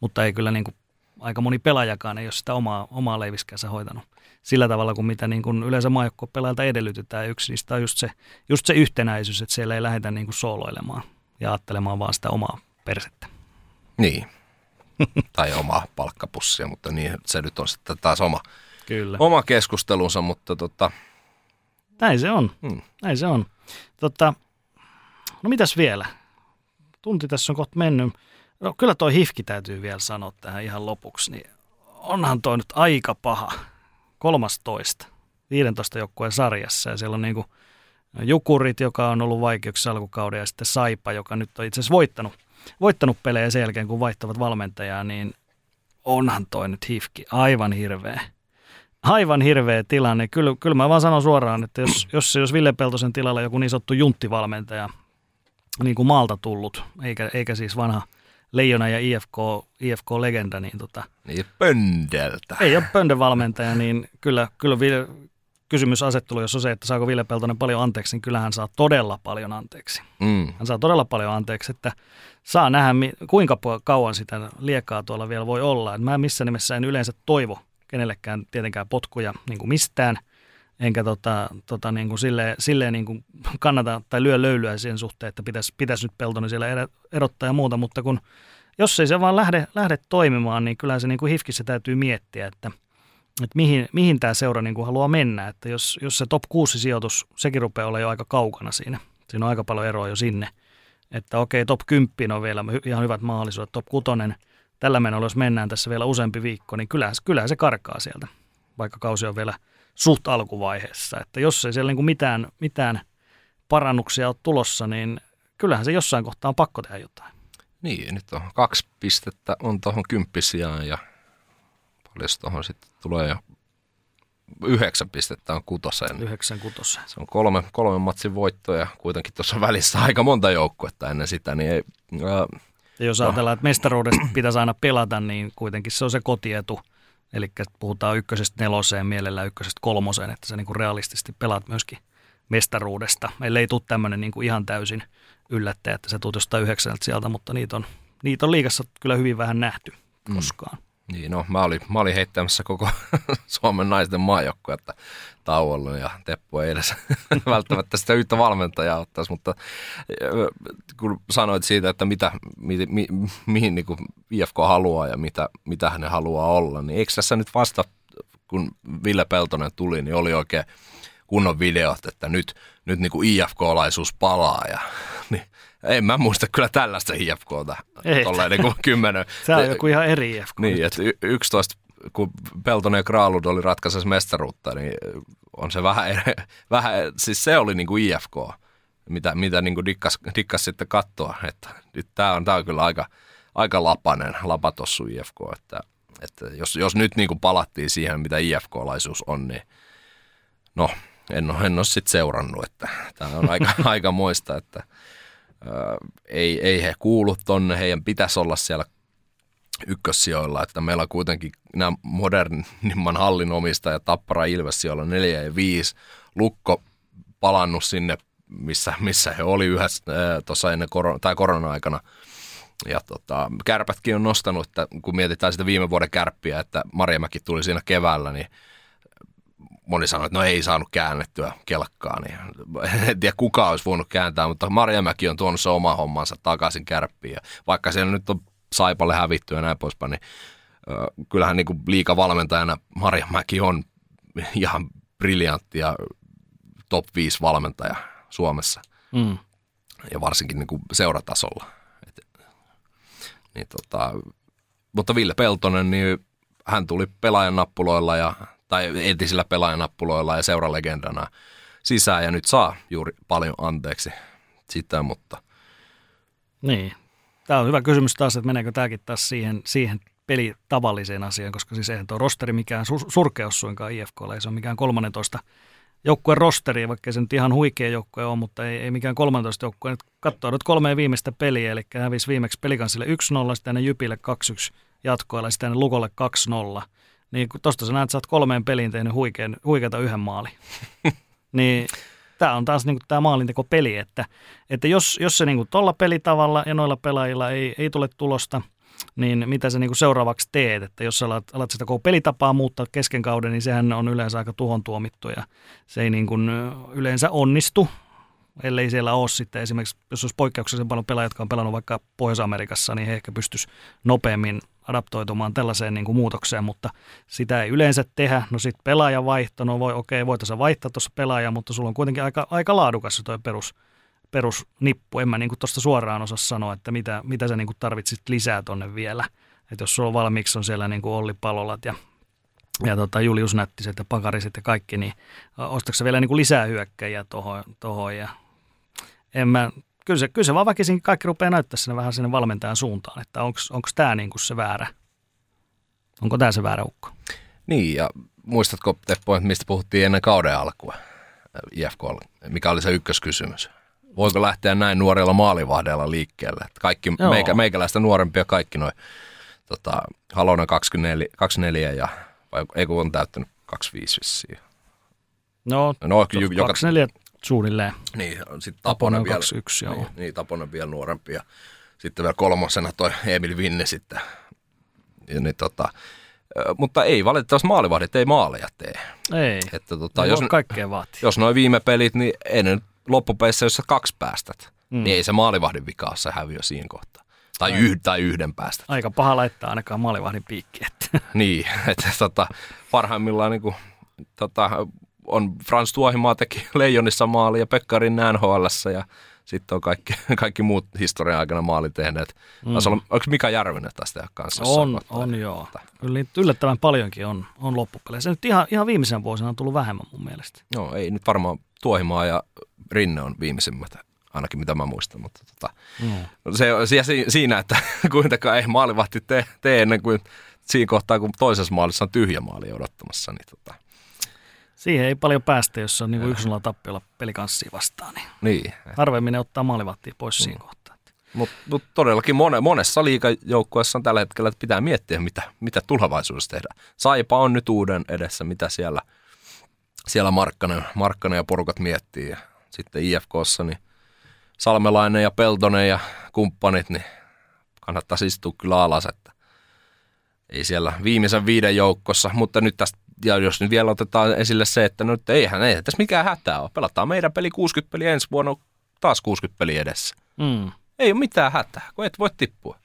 mutta ei kyllä niin kuin aika moni pelaajakaan ei ole sitä omaa, omaa leiviskäänsä hoitanut sillä tavalla kuin mitä niin kuin yleensä maajoukkuepelaajilta edellytetään. Yksi niistä on just se, just se yhtenäisyys, että siellä ei lähdetä niin kuin sooloilemaan ja ajattelemaan vaan sitä omaa persettä.
Niin, tai omaa palkkapussia, mutta niin se nyt on sitten taas oma,
Kyllä.
oma keskustelunsa, mutta tota...
Näin se on, hmm. näin se on. Tota, no mitäs vielä? Tunti tässä on kohta mennyt. No kyllä toi hifki täytyy vielä sanoa tähän ihan lopuksi, niin onhan toi nyt aika paha. 13, 15 joukkueen sarjassa ja siellä on niin kuin Jukurit, joka on ollut vaikeuksissa alkukauden ja sitten Saipa, joka nyt on itse asiassa voittanut, voittanut pelejä sen jälkeen, kun vaihtavat valmentajaa, niin onhan toi nyt hifki aivan hirveä. Aivan hirveä tilanne. Kyllä, kyllä mä vaan sanon suoraan, että jos, jos jos Ville Peltosen tilalla joku niin sanottu junttivalmentaja, niin kuin maalta tullut, eikä, eikä siis vanha – Leijona ja IFK, IFK-legenda. Niin, tota,
niin Pöndeltä.
Ei ole Pönden valmentaja, niin kyllä, kyllä Ville, kysymysasettelu, jos on se, että saako Ville Peltonen paljon anteeksi, niin kyllä hän saa todella paljon anteeksi. Mm. Hän saa todella paljon anteeksi, että saa nähdä, kuinka kauan sitä liekaa tuolla vielä voi olla. Et mä missä nimessä en yleensä toivo kenellekään tietenkään potkuja niin kuin mistään – enkä tota, tota niin kuin silleen, silleen niin kuin kannata tai lyö löylyä siihen suhteen, että pitäisi, pitäisi nyt Peltonen siellä erottaa ja muuta, mutta kun jos ei se vaan lähde, lähde toimimaan, niin kyllä se niin kuin hifkissä täytyy miettiä, että, että mihin, mihin tämä seura niin kuin haluaa mennä. Että jos, jos se top 6 sijoitus, sekin rupeaa olla jo aika kaukana siinä. Siinä on aika paljon eroa jo sinne. Että okei, top 10 on vielä ihan hyvät mahdollisuudet. Top 6, tällä menolla, jos mennään tässä vielä useampi viikko, niin kyllähän, kyllähän se karkaa sieltä, vaikka kausi on vielä – suht alkuvaiheessa. Että jos ei siellä niin kuin mitään, mitään parannuksia ole tulossa, niin kyllähän se jossain kohtaa on pakko tehdä jotain.
Niin, nyt on kaksi pistettä on tuohon kymppisiaan ja paljon tuohon sitten tulee jo yhdeksän pistettä on kutoseen.
Yhdeksän kutoseen.
Se on kolme, kolme matsin voittoja, kuitenkin tuossa välissä aika monta joukkuetta ennen sitä, niin ei,
ää, ja jos ajatellaan, no. että mestaruudesta pitäisi aina pelata, niin kuitenkin se on se kotietu – Eli puhutaan ykkösestä neloseen, mielellä ykkösestä kolmoseen, että sä niin kuin realistisesti pelaat myöskin mestaruudesta. Meillä ei tule tämmöinen niin kuin ihan täysin yllättäjä, että sä tuut jostain yhdeksältä sieltä, mutta niitä on, niitä on liikassa kyllä hyvin vähän nähty mm. koskaan.
Mm. Niin, no mä olin, mä olin heittämässä koko (laughs) Suomen naisten että tauolla ja Teppo ei edes (laughs) välttämättä sitä yhtä valmentajaa ottaisi, mutta kun sanoit siitä, että mitä, mi, mi, mihin niin kuin IFK haluaa ja mitä, mitä hän haluaa olla, niin eikö tässä nyt vasta, kun Ville Peltonen tuli, niin oli oikein kunnon videot, että nyt, nyt niin kuin IFK-laisuus palaa ja (laughs) niin, en mä muista kyllä tällaista IFKta. Tolleen niin kuin kymmenen. (laughs)
Se on joku ihan eri IFK.
Niin, että 11 kun Peltonen ja Kraalud oli ratkaisessa mestaruutta, niin on se vähän, (laughs) vähän siis se oli niin kuin IFK, mitä, mitä niin kuin dikkas, dikkas sitten katsoa, että nyt tämä on, tää on kyllä aika, aika lapanen, lapatossu IFK, että, että jos, jos nyt niin kuin palattiin siihen, mitä IFK-laisuus on, niin no, en ole, en ole sitten seurannut, että tämä on aika, (laughs) aika muista, että ei, ei he kuulu tonne, heidän pitäisi olla siellä ykkössijoilla, että meillä on kuitenkin nämä modernimman hallin omistajat, Tappara Ilves sijoilla 4 ja 5, Lukko palannut sinne, missä, missä he oli yhdessä tuossa ennen korona, tai korona-aikana. Ja tota, kärpätkin on nostanut, että kun mietitään sitä viime vuoden kärppiä, että Marjamäki tuli siinä keväällä, niin moni sanoi, että no ei saanut käännettyä kelkkaa, niin (laughs) en tiedä kuka olisi voinut kääntää, mutta Marjamäki on tuonut se oma hommansa takaisin kärppiin. Ja vaikka siellä nyt on Saipalle hävitty ja näin poispäin, niin kyllähän niin liikavalmentajana Marja Mäki on (laughs) ihan briljantti ja top 5 valmentaja Suomessa.
Mm.
Ja varsinkin niin seuratasolla. Et, niin tota, mutta Ville Peltonen, niin hän tuli pelaajan nappuloilla ja, tai entisillä pelaajan nappuloilla ja seuralegendana sisään ja nyt saa juuri paljon anteeksi sitä, mutta...
Niin. Tämä on hyvä kysymys taas, että meneekö tämäkin taas siihen, siihen peli tavalliseen asiaan, koska siis eihän tuo rosteri mikään sur- surkeus suinkaan IFKlla, ei se ole mikään 13 joukkueen rosteri, vaikka se nyt ihan huikea joukkue on, mutta ei, ei mikään 13 joukkue. Nyt katsoo nyt kolme viimeistä peliä, eli hävisi viimeksi pelikansille 1-0, sitten Jypille 2-1 jatkoilla, sitten Lukolle 2-0. Niin tuosta sä näet, että sä oot kolmeen peliin tehnyt huikean, huikeata yhden maali. (laughs) niin tämä on taas niin tämä maalinteko-peli, että, että jos, jos se niin tuolla pelitavalla ja noilla pelaajilla ei, ei tule tulosta, niin mitä sä niin kuin seuraavaksi teet, että jos sä alat, alat sitä koko pelitapaa muuttaa kesken kauden, niin sehän on yleensä aika tuhon tuomittu ja se ei niin kuin yleensä onnistu, ellei siellä ole sitten esimerkiksi, jos olisi poikkeuksellisen paljon pelaajia, jotka on pelannut vaikka Pohjois-Amerikassa, niin he ehkä pystyisi nopeammin adaptoitumaan tällaiseen niin kuin muutokseen, mutta sitä ei yleensä tehdä. No sitten pelaajavaihto, no voi, okei, voitaisiin vaihtaa tuossa pelaaja, mutta sulla on kuitenkin aika, aika laadukas tuo perus, perusnippu. En mä niin tuosta suoraan osaa sanoa, että mitä, mitä sä niin kuin tarvitsit lisää tonne vielä. Että jos sulla on valmiiksi on siellä niin kuin Olli Palolat ja, ja tota Julius Nättiset ja Pakariset ja kaikki, niin ostatko vielä niin kuin lisää hyökkäjiä tuohon, ja en mä, kyllä se, kyllä se vaan väkisin kaikki rupeaa näyttää sinne vähän sinne valmentajan suuntaan, että onko tämä niinku se väärä, onko tämä se väärä ukko?
Niin, ja muistatko Teppo, mistä puhuttiin ennen kauden alkua IFK, mikä oli se ykköskysymys? Voiko lähteä näin nuorella maalivahdeella liikkeelle? Että kaikki meikä, meikäläistä nuorempia, kaikki noin tota, Halona 24, 24 ja vai ei kun on täyttänyt 25 vissiin.
No, no 24 suunnilleen.
Niin, sitten Taponen,
vielä. 21, joo.
Niin, niin, Taponen vielä nuorempi ja sitten vielä kolmosena toi Emil Vinne sitten. Ja niin, tota, mutta ei valitettavasti maalivahdit ei maaleja tee.
Ei,
että,
tota, jos, kaikkea vaatii.
Jos noin viime pelit, niin ei ne loppupeissä, jos sä kaksi päästät, mm. niin ei se maalivahdin vika ole se häviö siinä kohtaa. Tai, yh, tai yhden päästä.
Aika paha laittaa ainakaan maalivahdin piikki. Että.
niin, (laughs) että tota, parhaimmillaan niin kuin, tota, on Frans Tuohimaa teki (laughs) Leijonissa maali ja Pekkarin nhl ja sitten on kaikki, (laughs) kaikki muut historian aikana maali tehneet. Mm. Olla, onko Mika Järvinen tästä kanssa?
On, on joo. Kyllä yllättävän paljonkin on, on loppupeleissä. Nyt ihan, ihan viimeisen vuosina on tullut vähemmän mun mielestä.
Joo, ei nyt varmaan Tuohimaa ja Rinne on viimeisimmät, ainakin mitä mä muistan. Mutta tota, mm. se, se, siinä, että (laughs) kuitenkaan ei maalivahti tee, tee ennen kuin siinä kohtaa, kun toisessa maalissa on tyhjä maali odottamassa. Niin tota,
Siihen ei paljon päästä, jos on niin yksi tappiolla pelikanssia vastaan. Niin,
niin.
Harvemmin ne ottaa maalivahtia pois mm. siinä kohtaa.
Mutta mut todellakin mone, monessa liikajoukkueessa on tällä hetkellä, että pitää miettiä, mitä, mitä tulevaisuudessa tehdään. Saipa on nyt uuden edessä, mitä siellä, siellä Markkanen, Markkanen ja porukat miettii. Ja sitten IFKssa niin Salmelainen ja Peltonen ja kumppanit, niin kannattaa istua kyllä alas, että ei siellä viimeisen viiden joukossa, mutta nyt tästä ja jos nyt vielä otetaan esille se, että no nyt eihän, ei tässä mikään hätää ole. Pelataan meidän peli 60 peliä ensi vuonna, taas 60 peliä edessä. Mm. Ei ole mitään hätää, kun et voi tippua.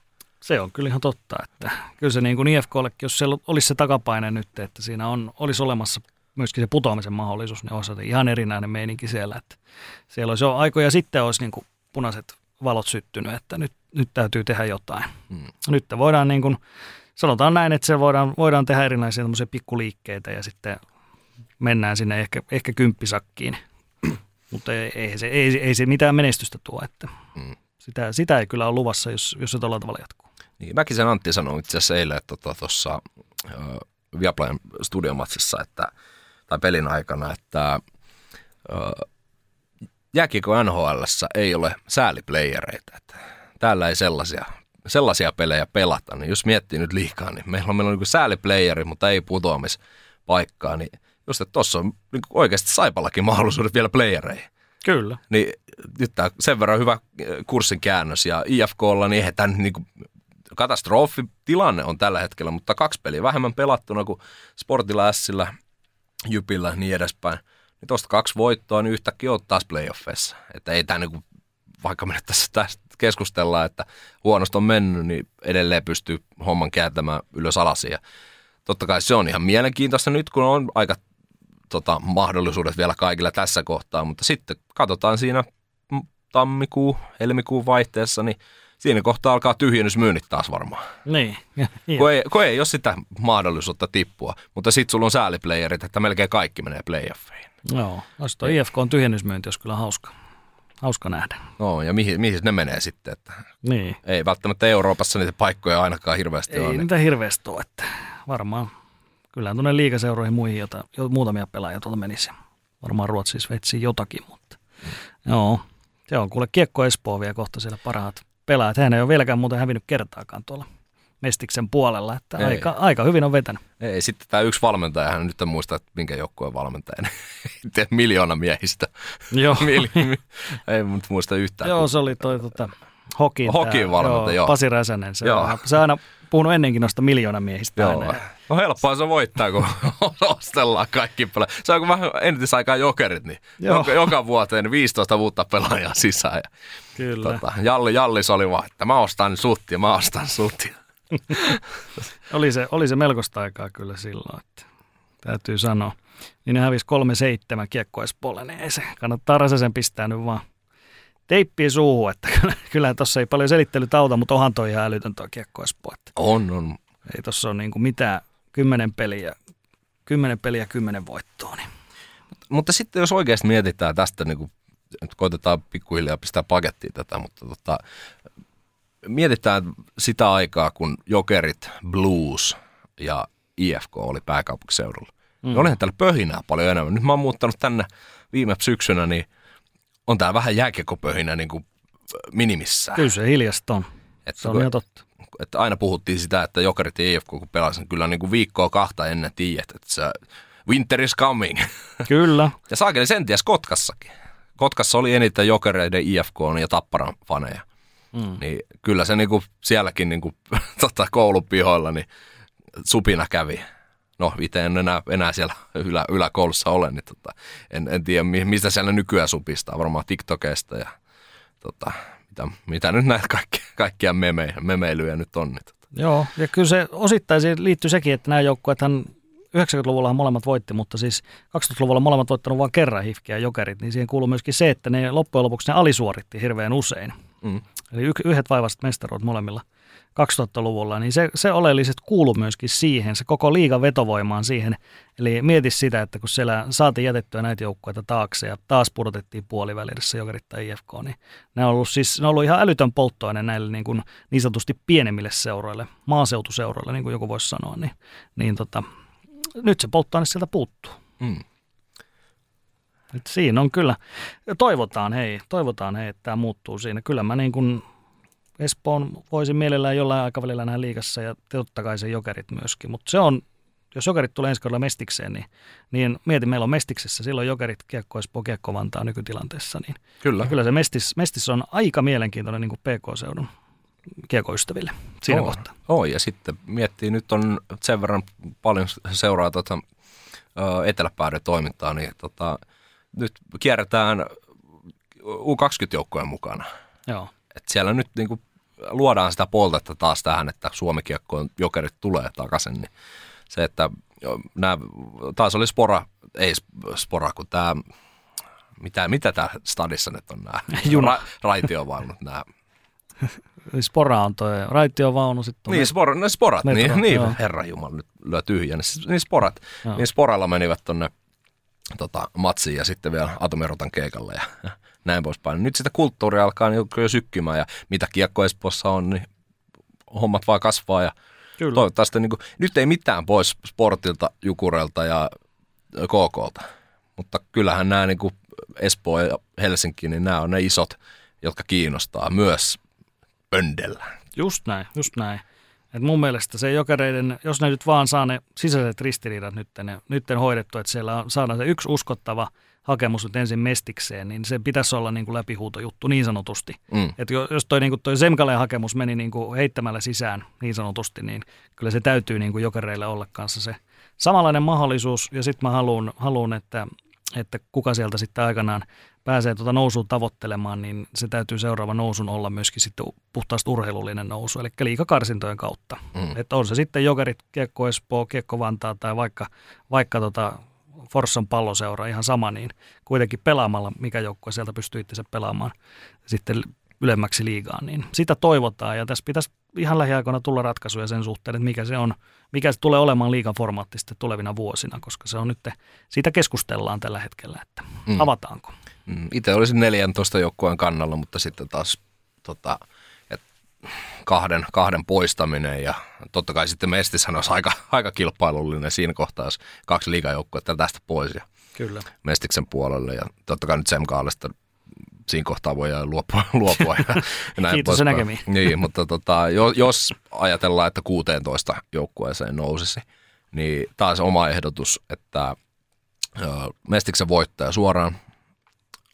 Se on kyllä ihan totta, että kyllä se niin kuin IFKllekin, jos siellä olisi se takapaine nyt, että siinä on, olisi olemassa myöskin se putoamisen mahdollisuus, niin olisi ihan erinäinen meininki siellä, että siellä olisi jo aikoja sitten olisi niin kuin punaiset valot syttynyt, että nyt, nyt täytyy tehdä jotain. Mm. Nyt voidaan niin kuin sanotaan näin, että se voidaan, voidaan tehdä erinäisiä pikkuliikkeitä ja sitten mennään sinne ehkä, ehkä kymppisakkiin. (clears throat) Mutta ei, ei, se, ei, ei se mitään menestystä tuo, että mm. sitä, sitä ei kyllä ole luvassa, jos, jos se tuolla tavalla jatkuu.
Niin, Mäkisen Antti sanoi itse asiassa eilen tuossa tota, uh, Viaplayn studiomatsissa, että, tai pelin aikana, että uh, jääkiekko NHL ei ole sääliplayereita. Että täällä ei sellaisia sellaisia pelejä pelata, niin jos miettii nyt liikaa, niin meillä on, meillä on niin sääliplayeri, mutta ei putoamispaikkaa, niin just että tuossa on niin oikeasti Saipallakin mahdollisuudet vielä playereihin.
Kyllä.
Niin nyt tämä sen verran hyvä eh, kurssin käännös ja IFKlla, niin eihän tämän niin katastrofitilanne on tällä hetkellä, mutta kaksi peliä vähemmän pelattuna kuin Sportilla, Sillä, Jypillä niin edespäin. Niin tuosta kaksi voittoa, niin yhtäkkiä on taas playoffeissa. Että ei tämä niin vaikka me nyt tässä tästä keskustellaan, että huonosti on mennyt, niin edelleen pystyy homman kääntämään ylös alas. Ja totta kai se on ihan mielenkiintoista nyt, kun on aika tota, mahdollisuudet vielä kaikilla tässä kohtaa, mutta sitten katsotaan siinä tammikuu, helmikuun vaihteessa, niin siinä kohtaa alkaa tyhjennysmyynnit taas varmaan.
Niin. (laughs)
kun, ei, kun ei ole sitä mahdollisuutta tippua, mutta sitten sulla on sääliplayerit, että melkein kaikki menee playoffeihin.
Joo, olisi tuo IFK on tyhjennysmyynti, jos kyllä hauska. Hauska nähdä.
No ja mihin, mihin ne menee sitten? Että
niin.
Ei välttämättä Euroopassa niitä paikkoja ainakaan hirveästi
ei
ole.
Ei niitä hirveästi ole, että varmaan kyllä tuonne liikaseuroihin muihin jota, jo, muutamia pelaajia tuolta menisi. Varmaan Ruotsi, Sveitsi jotakin, mutta mm. joo. Se on kuule Kiekko Espoo vielä kohta siellä parhaat pelaajat. Hän ei ole vieläkään muuten hävinnyt kertaakaan tuolla Mestiksen puolella, että aika, aika hyvin on vetänyt.
Ei, sitten tämä yksi valmentaja, hän nyt en muista, että minkä joukkueen valmentaja, (laughs) miljoona miehistä.
Joo. (laughs)
Mil, ei nyt muista yhtään.
Joo, se oli toi tota, Hokin,
Hokin valmentaja, joo.
Pasi Räsänen. Se, joo. Se aina puhunut ennenkin noista miljoona miehistä. Joo. Aina.
No helppoa se voittaa, kun (laughs) ostellaan kaikki pelaajat. Se on kuin vähän entisaikaa jokerit, niin joka, joka vuoteen 15 uutta pelaajaa sisään. Ja,
Kyllä. Tota,
Jalli, Jallis oli vaan, että mä ostan sut ja mä ostan sut. (laughs)
oli, se, oli se melkoista aikaa kyllä silloin, että täytyy sanoa. Niin ne hävisi kolme seitsemän kiekkoespolle, niin ei se kannattaa Räsäsen pistää nyt vaan teippiä suuhun, että kyllä tuossa ei paljon selittelyt auta, mutta onhan toi ihan älytön tuo kiekko.
On, on.
Ei tuossa ole niin mitään kymmenen peliä, kymmenen peliä kymmenen voittoa. Niin.
Mutta, mutta sitten jos oikeasti mietitään tästä, niin kuin, että koitetaan pikkuhiljaa pistää pakettiin tätä, mutta tota, mietitään sitä aikaa, kun Jokerit, Blues ja IFK oli pääkaupunkiseudulla. Mm. Olihan täällä pöhinää paljon enemmän. Nyt mä oon muuttanut tänne viime syksynä, niin on tää vähän jääkiekopöhinä niin kuin minimissään.
Kyllä se hiljasta on. Että se on ihan totta.
Että aina puhuttiin sitä, että Jokerit ja IFK kun pelasin kyllä niin kuin viikkoa kahta ennen tiedät, että se winter is coming. (laughs)
Kyllä.
ja saakeli sen ties Kotkassakin. Kotkassa oli eniten Jokereiden, IFK ja Tapparan faneja. Mm. Niin kyllä se niinku sielläkin niinku, (laughs) tota, koulupihoilla niin supina kävi no itse en enää, enää siellä ylä, yläkoulussa ole, niin tota, en, en tiedä mistä siellä nykyään supistaa, varmaan TikTokista ja tota, mitä, mitä nyt näitä kaikkia, kaikkia meme, memeilyjä nyt on. Niin tota.
Joo, ja kyllä se osittain liittyy sekin, että nämä joukkueethan 90-luvulla molemmat voitti, mutta siis 2000-luvulla molemmat voittanut vain kerran hifkiä jokerit, niin siihen kuuluu myöskin se, että ne loppujen lopuksi ne alisuoritti hirveän usein. Mm. Eli yhdet vaivaiset mestaruut molemmilla. 2000-luvulla, niin se, se oleellisesti kuuluu myöskin siihen, se koko liiga vetovoimaan siihen. Eli mieti sitä, että kun siellä saatiin jätettyä näitä joukkueita taakse ja taas pudotettiin puolivälissä Jokerit tai IFK, niin ne on ollut, siis, ne on ollut ihan älytön polttoaine näille niin, kuin, niin sanotusti pienemmille seuroille, maaseutuseuroille, niin kuin joku voisi sanoa, niin, niin tota, nyt se polttoaine sieltä puuttuu. Mm. Et siinä on kyllä, toivotaan hei, toivotaan hei, että tämä muuttuu siinä. Kyllä mä niin kuin Espoon voisin mielellään jollain aikavälillä nähdä liikassa ja totta kai se jokerit myöskin, mutta se on, jos jokerit tulee ensi kaudella Mestikseen, niin, niin mietin, meillä on Mestiksessä silloin jokerit, Kiekko Espoo, Kiekko Vantaa nykytilanteessa, niin
kyllä,
kyllä se Mestis, Mestis on aika mielenkiintoinen niin kuin PK-seudun kiekoystäville siinä
oh,
kohtaa.
Oh, ja sitten miettii, nyt on sen verran paljon seuraa tuota, eteläpääden toimintaa, niin tota, nyt kierretään U20-joukkojen mukana.
Joo.
Et siellä nyt niin kuin luodaan sitä poltetta taas tähän, että Suomikiekkoon jokerit tulee takaisin, niin se, että nämä, taas oli spora, ei spora, kun tämä, mitä, mitä tämä stadissa nyt on nämä (laughs) Ra, raitiovaunut, nämä (laughs)
Spora on tuo raitiovaunu sitten.
Niin, spora, ne sporat, metro, niin, niin herra jumala, nyt lyö tyhjä. Niin sporat, joo. niin sporalla menivät tonne tota, matsiin ja sitten vielä Atomirotan keikalle ja (laughs) näin poispäin. Nyt sitä kulttuuria alkaa niin jo sykkimään ja mitä kiekko Espoossa on, niin hommat vaan kasvaa ja Kyllä. toivottavasti niin kuin, nyt ei mitään pois sportilta, Jukurelta ja KKlta, mutta kyllähän nämä niin kuin Espoo ja Helsinki, niin nämä on ne isot, jotka kiinnostaa myös pöndellä.
Just näin, just näin. Et mun mielestä se jokereiden, jos ne nyt vaan saa ne sisäiset ristiriidat nyt, ne, nyt hoidettu, että siellä on, saadaan se yksi uskottava – hakemus nyt ensin mestikseen, niin se pitäisi olla niin kuin läpihuutojuttu niin sanotusti. Mm. Että jos toi, niin kuin toi Semkaleen hakemus meni niin kuin heittämällä sisään niin sanotusti, niin kyllä se täytyy niin kuin jokereille olla kanssa se samanlainen mahdollisuus. Ja sitten mä haluan, haluan että, että kuka sieltä sitten aikanaan pääsee tuota nousua tavoittelemaan, niin se täytyy seuraava nousun olla myöskin sitten puhtaasti urheilullinen nousu, eli liikakarsintojen kautta. Mm. Että on se sitten jokerit, kiekko Espoo, kiekko Vantaa tai vaikka, vaikka tota Forssan palloseura ihan sama, niin kuitenkin pelaamalla, mikä joukkue sieltä pystyy itse pelaamaan sitten ylemmäksi liigaan, niin sitä toivotaan ja tässä pitäisi ihan lähiaikoina tulla ratkaisuja sen suhteen, että mikä se on, mikä se tulee olemaan liigan formaatti sitten tulevina vuosina, koska se on nyt, siitä keskustellaan tällä hetkellä, että mm. avataanko.
Mm. Itse olisin 14 joukkueen kannalla, mutta sitten taas tota, et kahden, kahden poistaminen ja totta kai sitten Mestishän olisi aika, aika kilpailullinen siinä kohtaa, jos kaksi liigajoukkuetta tästä pois ja
Kyllä.
Mestiksen puolelle ja totta kai nyt Semkaalista siinä kohtaa voi luopua, (laughs) luopua ja,
ja näin Kiitos näkemiin.
Niin, mutta tota, jos ajatellaan, että 16 joukkueeseen nousisi, niin taas oma ehdotus, että Mestiksen voittaja suoraan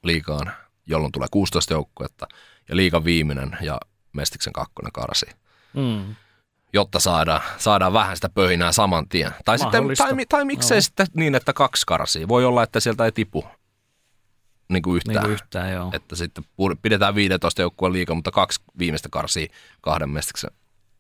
liikaan, jolloin tulee 16 joukkuetta ja liikan viimeinen ja Mestiksen kakkonen karsi. Mm. Jotta saadaan, saadaan vähän sitä pöhinää saman tien. Tai, sitten, tai, tai miksei no. sitten niin, että kaksi karsii. Voi olla, että sieltä ei tipu niin kuin yhtään. Niin
kuin yhtään joo.
Että sitten pidetään 15 joukkueen liikaa, mutta kaksi viimeistä karsii kahden mestiksen.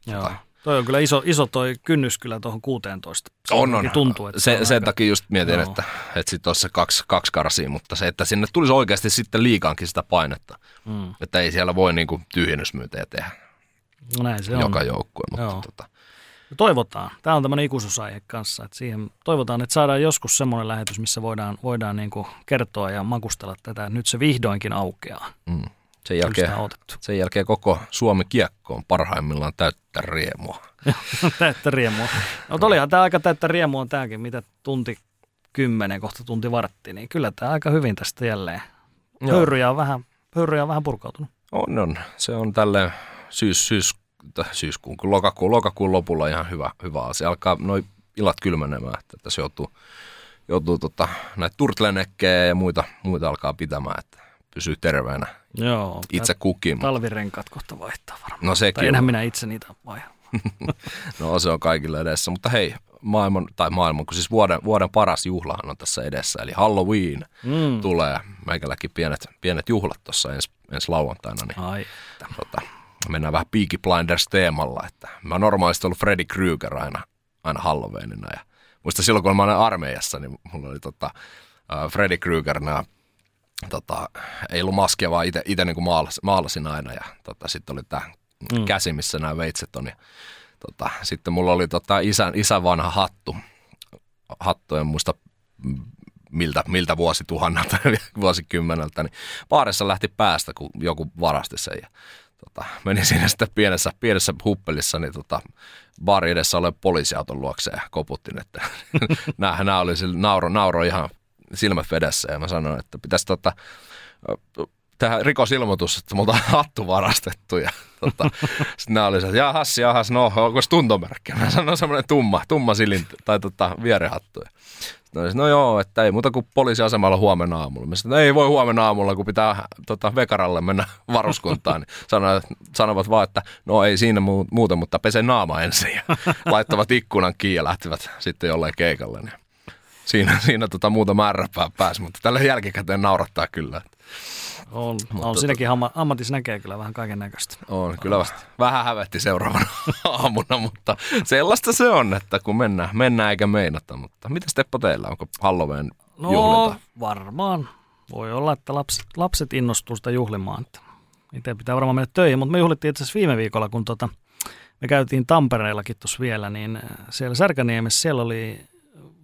Joo. Tai. Toi on kyllä iso, iso toi kynnys kyllä tuohon 16.
Se on, on. Tuntuu, että se, se sen aika... takia just mietin, joo. että, että sitten olisi se kaksi, kaksi karsia, mutta se, että sinne tulisi oikeasti sitten liikaankin sitä painetta. Mm. Että ei siellä voi niin kuin tyhjennysmyyntejä tehdä.
No näin se
Joka
on.
joukkue, mutta joo. tota,
Toivotaan. Tämä on tämmöinen ikuisuusaihe kanssa. Että siihen toivotaan, että saadaan joskus semmoinen lähetys, missä voidaan, voidaan niin kuin kertoa ja makustella tätä. Nyt se vihdoinkin aukeaa. Mm.
Sen, jälkeen, sen jälkeen koko Suomi kiekko on parhaimmillaan täyttä riemua. (laughs)
täyttä riemua. No olihan tämä aika täyttä riemua on tämäkin, mitä tunti kymmenen, kohta tunti vartti, niin kyllä tämä aika hyvin tästä jälleen. Höyryjä on vähän, höyryjä on vähän purkautunut.
On, on. Se on tälle syys, syys, syyskuun, kun lokakuun, lokakuun lopulla ihan hyvä, hyvä asia. Alkaa noin illat kylmenemään, että tässä joutuu, joutuu tota, näitä turtlenekkejä ja muita, muita alkaa pitämään, että pysyy terveenä
Joo,
itse kukin.
Talvirenkaat kohta vaihtaa varmaan.
No sekin.
Tai enhän minä itse niitä vaiha. (laughs)
no se on kaikille edessä, mutta hei, maailman, tai maailman, kun siis vuoden, vuoden paras juhlahan on tässä edessä, eli Halloween mm. tulee. Meikälläkin pienet, pienet juhlat tuossa ens, ensi lauantaina, niin
Ai,
tota, mennään vähän Peaky Blinders-teemalla, että mä oon normaalisti ollut Freddy Krueger aina, aina Halloweenina, ja muista silloin, kun mä olin armeijassa, niin mulla oli tota, uh, Freddy Krueger nämä tota, ei ollut maskia, vaan itse niin maalasin, maalasin aina ja tota, sitten oli tämä mm. käsi, missä nämä veitset on. Ja, tota, sitten mulla oli tota, isän, isän vanha hattu, hattu en muista miltä, miltä vuosituhannelta, (laughs) vuosikymmeneltä, niin baarissa lähti päästä, kun joku varasti sen. Ja, tota, menin siinä sitten pienessä, pienessä huppelissa, niin tota, baari edessä ole poliisiauton luokse ja koputtin, että (laughs) nämä, nämä oli nauro, nauro ihan silmät vedessä ja mä sanoin, että pitäisi tota, tehdä rikosilmoitus, että multa on hattu varastettu. Ja tota, sitten nämä oli se, että jahas, jahas, no onko tuntomerkki? Mä sanoin semmoinen tumma, tumma silin tai tota, vierehattu. Sitten no joo, että ei muuta kuin poliisiasemalla huomenna aamulla. Mä sanoin, ei voi huomenna aamulla, kun pitää tota, vekaralle mennä (laughs) varuskuntaan. Niin sanovat, sanovat vaan, että no ei siinä muuta, mutta pese naama ensin. Ja laittavat ikkunan kiinni ja lähtevät sitten jolleen keikalle. Niin siinä, siinä tota muuta määrräpää pääsi, mutta tällä jälkikäteen naurattaa kyllä.
On, on tota, siinäkin ammatissa näkee kyllä vähän kaiken näköistä.
On, kyllä vasta. Vähän hävetti seuraavana (laughs) aamuna, mutta sellaista se on, että kun mennään, mennään eikä meinata. Mutta mitä Teppo teillä, onko Halloween
no,
juhlinta?
varmaan. Voi olla, että lapset, lapset innostuu sitä juhlimaan. Itse pitää varmaan mennä töihin, mutta me juhlittiin itse asiassa viime viikolla, kun tota, me käytiin Tampereellakin tuossa vielä, niin siellä Särkäniemessä siellä oli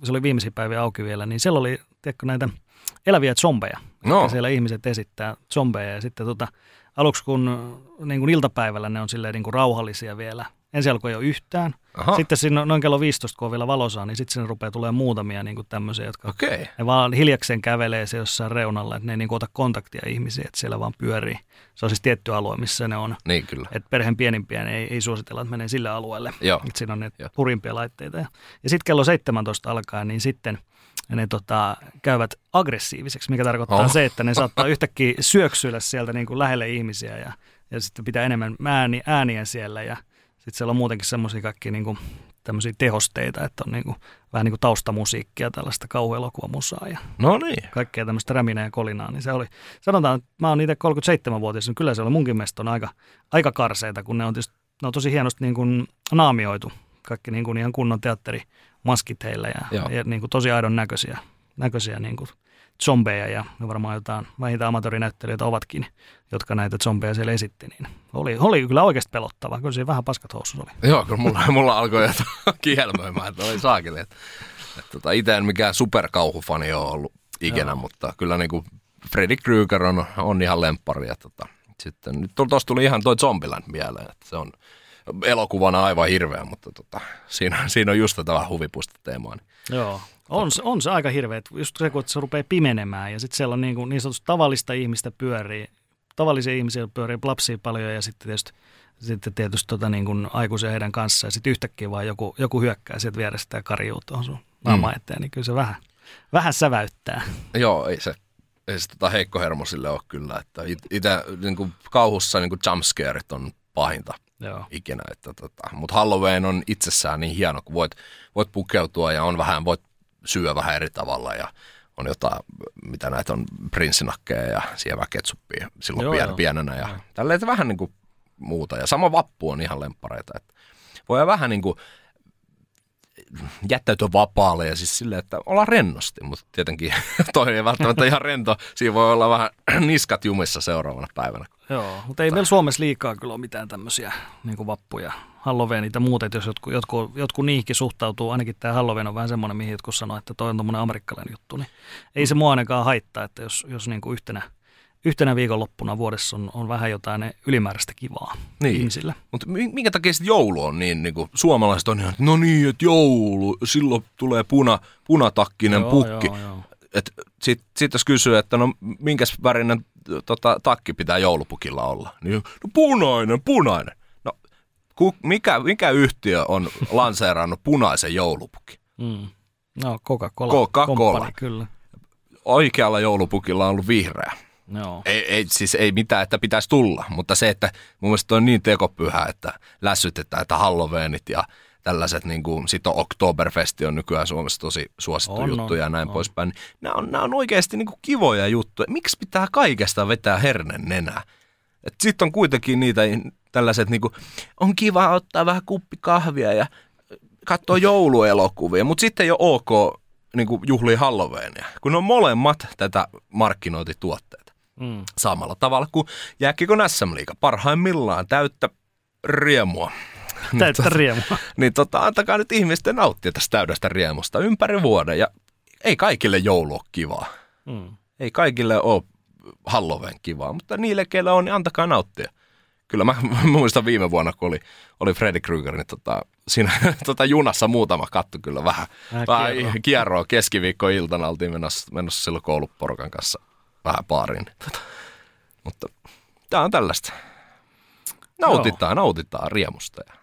se oli viimeisiä päiviä auki vielä, niin siellä oli tiedätkö, näitä eläviä zombeja. No. Siellä ihmiset esittää zombeja ja sitten tota, aluksi kun niin kuin iltapäivällä ne on silleen niin kuin rauhallisia vielä. Ensi alkoi jo yhtään. Aha. Sitten siinä noin kello 15, kun on vielä valosaa, niin sitten sinne rupeaa tulee muutamia niin kuin tämmöisiä, jotka
okay.
ne vaan hiljakseen kävelee se jossain reunalla, että ne ei niin kuin ota kontaktia ihmisiä, että siellä vaan pyörii. Se on siis tietty alue, missä ne on.
Niin kyllä.
Että perheen pienimpiä ei, ei suositella, että menee sille alueelle. Joo. Että siinä on ne Joo. purimpia laitteita. Ja, ja sitten kello 17 alkaa, niin sitten ne tota, käyvät aggressiiviseksi, mikä tarkoittaa oh. se, että ne saattaa yhtäkkiä syöksyillä sieltä niin kuin lähelle ihmisiä ja, ja sitten pitää enemmän ääni, ääniä siellä ja sitten siellä on muutenkin semmoisia kaikki niin kuin, tämmöisiä tehosteita, että on niin kuin, vähän niin kuin taustamusiikkia, tällaista kauhuelokuvamusaa ja
no niin.
kaikkea tämmöistä räminää ja kolinaa. Niin se oli, sanotaan, että mä oon itse 37-vuotias, niin kyllä se oli munkin mielestä on aika, aika karseita, kun ne on, tietysti, ne on tosi hienosti niin kuin naamioitu. Kaikki niin kuin ihan kunnon teatterimaskit heillä ja, ja niin kuin tosi aidon näköisiä. näköisiä niin kuin zombeja ja varmaan jotain vähintään amatöörinäyttelijöitä ovatkin, jotka näitä zombeja siellä esitti, niin oli, oli kyllä oikeasti pelottavaa. Kyllä siinä vähän paskat housus oli.
Joo, kyllä mulla, (laughs) mulla alkoi (laughs) kielmöimään, että oli saakeli. Että, että, tota, itse en mikään superkauhufani ole ollut ikinä, Joo. mutta kyllä niin kuin Freddy Krueger on, on ihan lemppari. Ja tota, sitten, nyt tuossa tuli ihan toi Zombieland mieleen, että se on elokuvana aivan hirveä, mutta tota, siinä, siinä on just tätä huvipuista teemaa. Niin.
Joo, on, on se aika hirveä, just se, kun se rupeaa pimenemään ja sitten siellä on niin, kuin, niin sanotusti tavallista ihmistä pyörii, tavallisia ihmisiä pyörii lapsia paljon ja sitten tietysti, sitten tietysti tota, niin kuin aikuisia heidän kanssaan ja sitten yhtäkkiä vaan joku, joku hyökkää sieltä vierestä ja karjuu tuohon sun naama mm. eteen, niin kyllä se vähän, vähän säväyttää.
Joo, ei se, ei se tota heikko hermo sille ole kyllä, että itse niin kauhussa niin jumpscareit on pahinta Joo. ikinä. Että tota, mutta Halloween on itsessään niin hieno, kun voit, voit pukeutua ja on vähän, voit syödä vähän eri tavalla ja on jotain, mitä näitä on prinssinakkeja ja sievää ketsuppia silloin joo, pien, joo. pienenä ja tälleen vähän niin kuin muuta. Ja sama vappu on ihan lempareita. Että voi vähän niin kuin jättäytyä vapaalle ja siis silleen, että olla rennosti, mutta tietenkin (laughs) toi ei välttämättä ihan rento. Siinä voi olla vähän (clears throat) niskat jumissa seuraavana päivänä.
Joo, mutta ei meillä Suomessa liikaa kyllä ole mitään tämmöisiä niin vappuja, Halloweenit ja muut, että jos jotkut, jotkut, jotkut niihinkin suhtautuu, ainakin tämä Halloween on vähän semmoinen, mihin jotkut sanoo, että toi on tommoinen amerikkalainen juttu, niin ei se mua ainakaan haittaa, että jos, jos niin kuin yhtenä – yhtenä viikonloppuna vuodessa on, on vähän jotain ylimääräistä kivaa niin. ihmisille.
Mutta minkä takia sitten joulu on niin, niin kuin suomalaiset on ihan, no niin, että joulu, silloin tulee puna, punatakkinen joo, pukki. Joo, joo. Sitten sit jos kysyy, että no minkäs värinen tota, takki pitää joulupukilla olla, niin no punainen, punainen. No ku, mikä, mikä yhtiö on lanseerannut punaisen joulupukin? Mm.
No Coca-Cola.
Coca-Cola.
kyllä.
Oikealla joulupukilla on ollut vihreä.
No.
Ei, ei, siis ei mitään, että pitäisi tulla, mutta se, että mun mielestä on niin tekopyhä, että lässytetään, että Halloweenit ja tällaiset, niin kuin, sit on Oktoberfesti on nykyään Suomessa tosi suosittu on, juttu on, ja näin on. poispäin. Nämä on, nämä on oikeasti niin kuin kivoja juttuja. Miksi pitää kaikesta vetää hernen nenää? Sitten on kuitenkin niitä tällaiset, niin kuin, on kiva ottaa vähän kuppi kahvia ja katsoa jouluelokuvia, mutta sitten ei ole ok niin kuin juhlii Halloweenia, kun on molemmat tätä markkinointituotteita. Mm. Samalla tavalla kuin jääkkikon SM-liiga. Parhaimmillaan täyttä riemua. (laughs)
Täyttä riemua. (laughs)
niin tota, antakaa nyt ihmisten nauttia tästä täydestä riemusta ympäri vuoden. Ja ei kaikille joulu ole kivaa. Mm. Ei kaikille ole Halloween kivaa, mutta niille, keillä on, niin antakaa nauttia. Kyllä mä, mä (laughs) muistan viime vuonna, kun oli, oli Freddy Krueger, niin tota, siinä tota junassa muutama katto kyllä vähän, vähän kierroa keskiviikko-iltana. Oltiin menossa, menossa silloin kouluporukan kanssa vähän baariin. Tota, mutta tämä on tällaista. Nautitaan, Joo. nautitaan riemusta. Ja,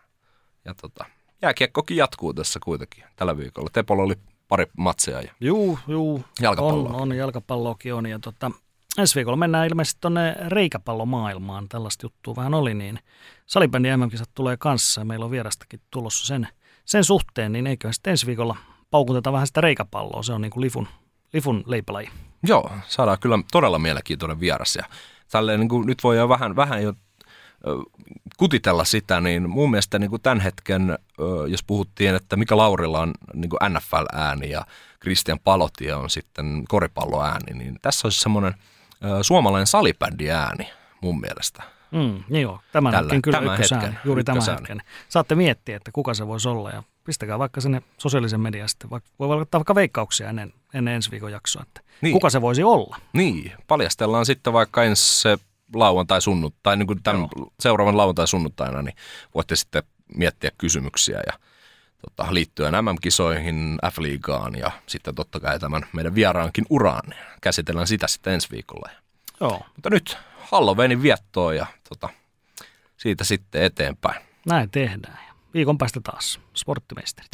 ja tota, jääkiekkokin jatkuu tässä kuitenkin tällä viikolla. Tepolla oli pari matseja. Ja
juu, juu. On, on jalkapalloakin on. Ja tota, ensi viikolla mennään ilmeisesti tuonne reikäpallomaailmaan. Tällaista juttua vähän oli, niin salibändi mm tulee kanssa ja meillä on vierastakin tulossa sen, sen suhteen, niin eiköhän sitten ensi viikolla paukuteta vähän sitä reikäpalloa. Se on niin kuin lifun, lifun leipälaji.
Joo, saadaan kyllä todella mielenkiintoinen vieras ja tälleen niin kuin nyt voi jo vähän, vähän jo kutitella sitä, niin mun mielestä niin kuin tämän hetken, jos puhuttiin, että mikä Laurilla on niin kuin NFL-ääni ja Christian Palotia on sitten koripalloääni, niin tässä olisi semmoinen suomalainen salibändi ääni mun mielestä.
Mm, niin joo, tämän Tällä, hetken kyllä tämän hetken, juuri tämän hetken. Saatte miettiä, että kuka se voisi olla ja pistäkää vaikka sinne sosiaalisen median sitten, voi vaikka, vaikka veikkauksia ennen, ennen ensi viikon jaksoa, että niin. kuka se voisi olla.
Niin, paljastellaan sitten vaikka ensi se lauantai sunnuntai, niin kuin tämän Joo. seuraavan lauantai sunnuntaina, niin voitte sitten miettiä kysymyksiä ja tota, liittyen MM-kisoihin, F-liigaan ja sitten totta kai tämän meidän vieraankin uraan. Käsitellään sitä sitten ensi viikolla.
Joo.
Mutta nyt Halloweenin viettoon ja tota, siitä sitten eteenpäin.
Näin tehdään. Viikon päästä taas sporttimeisterit.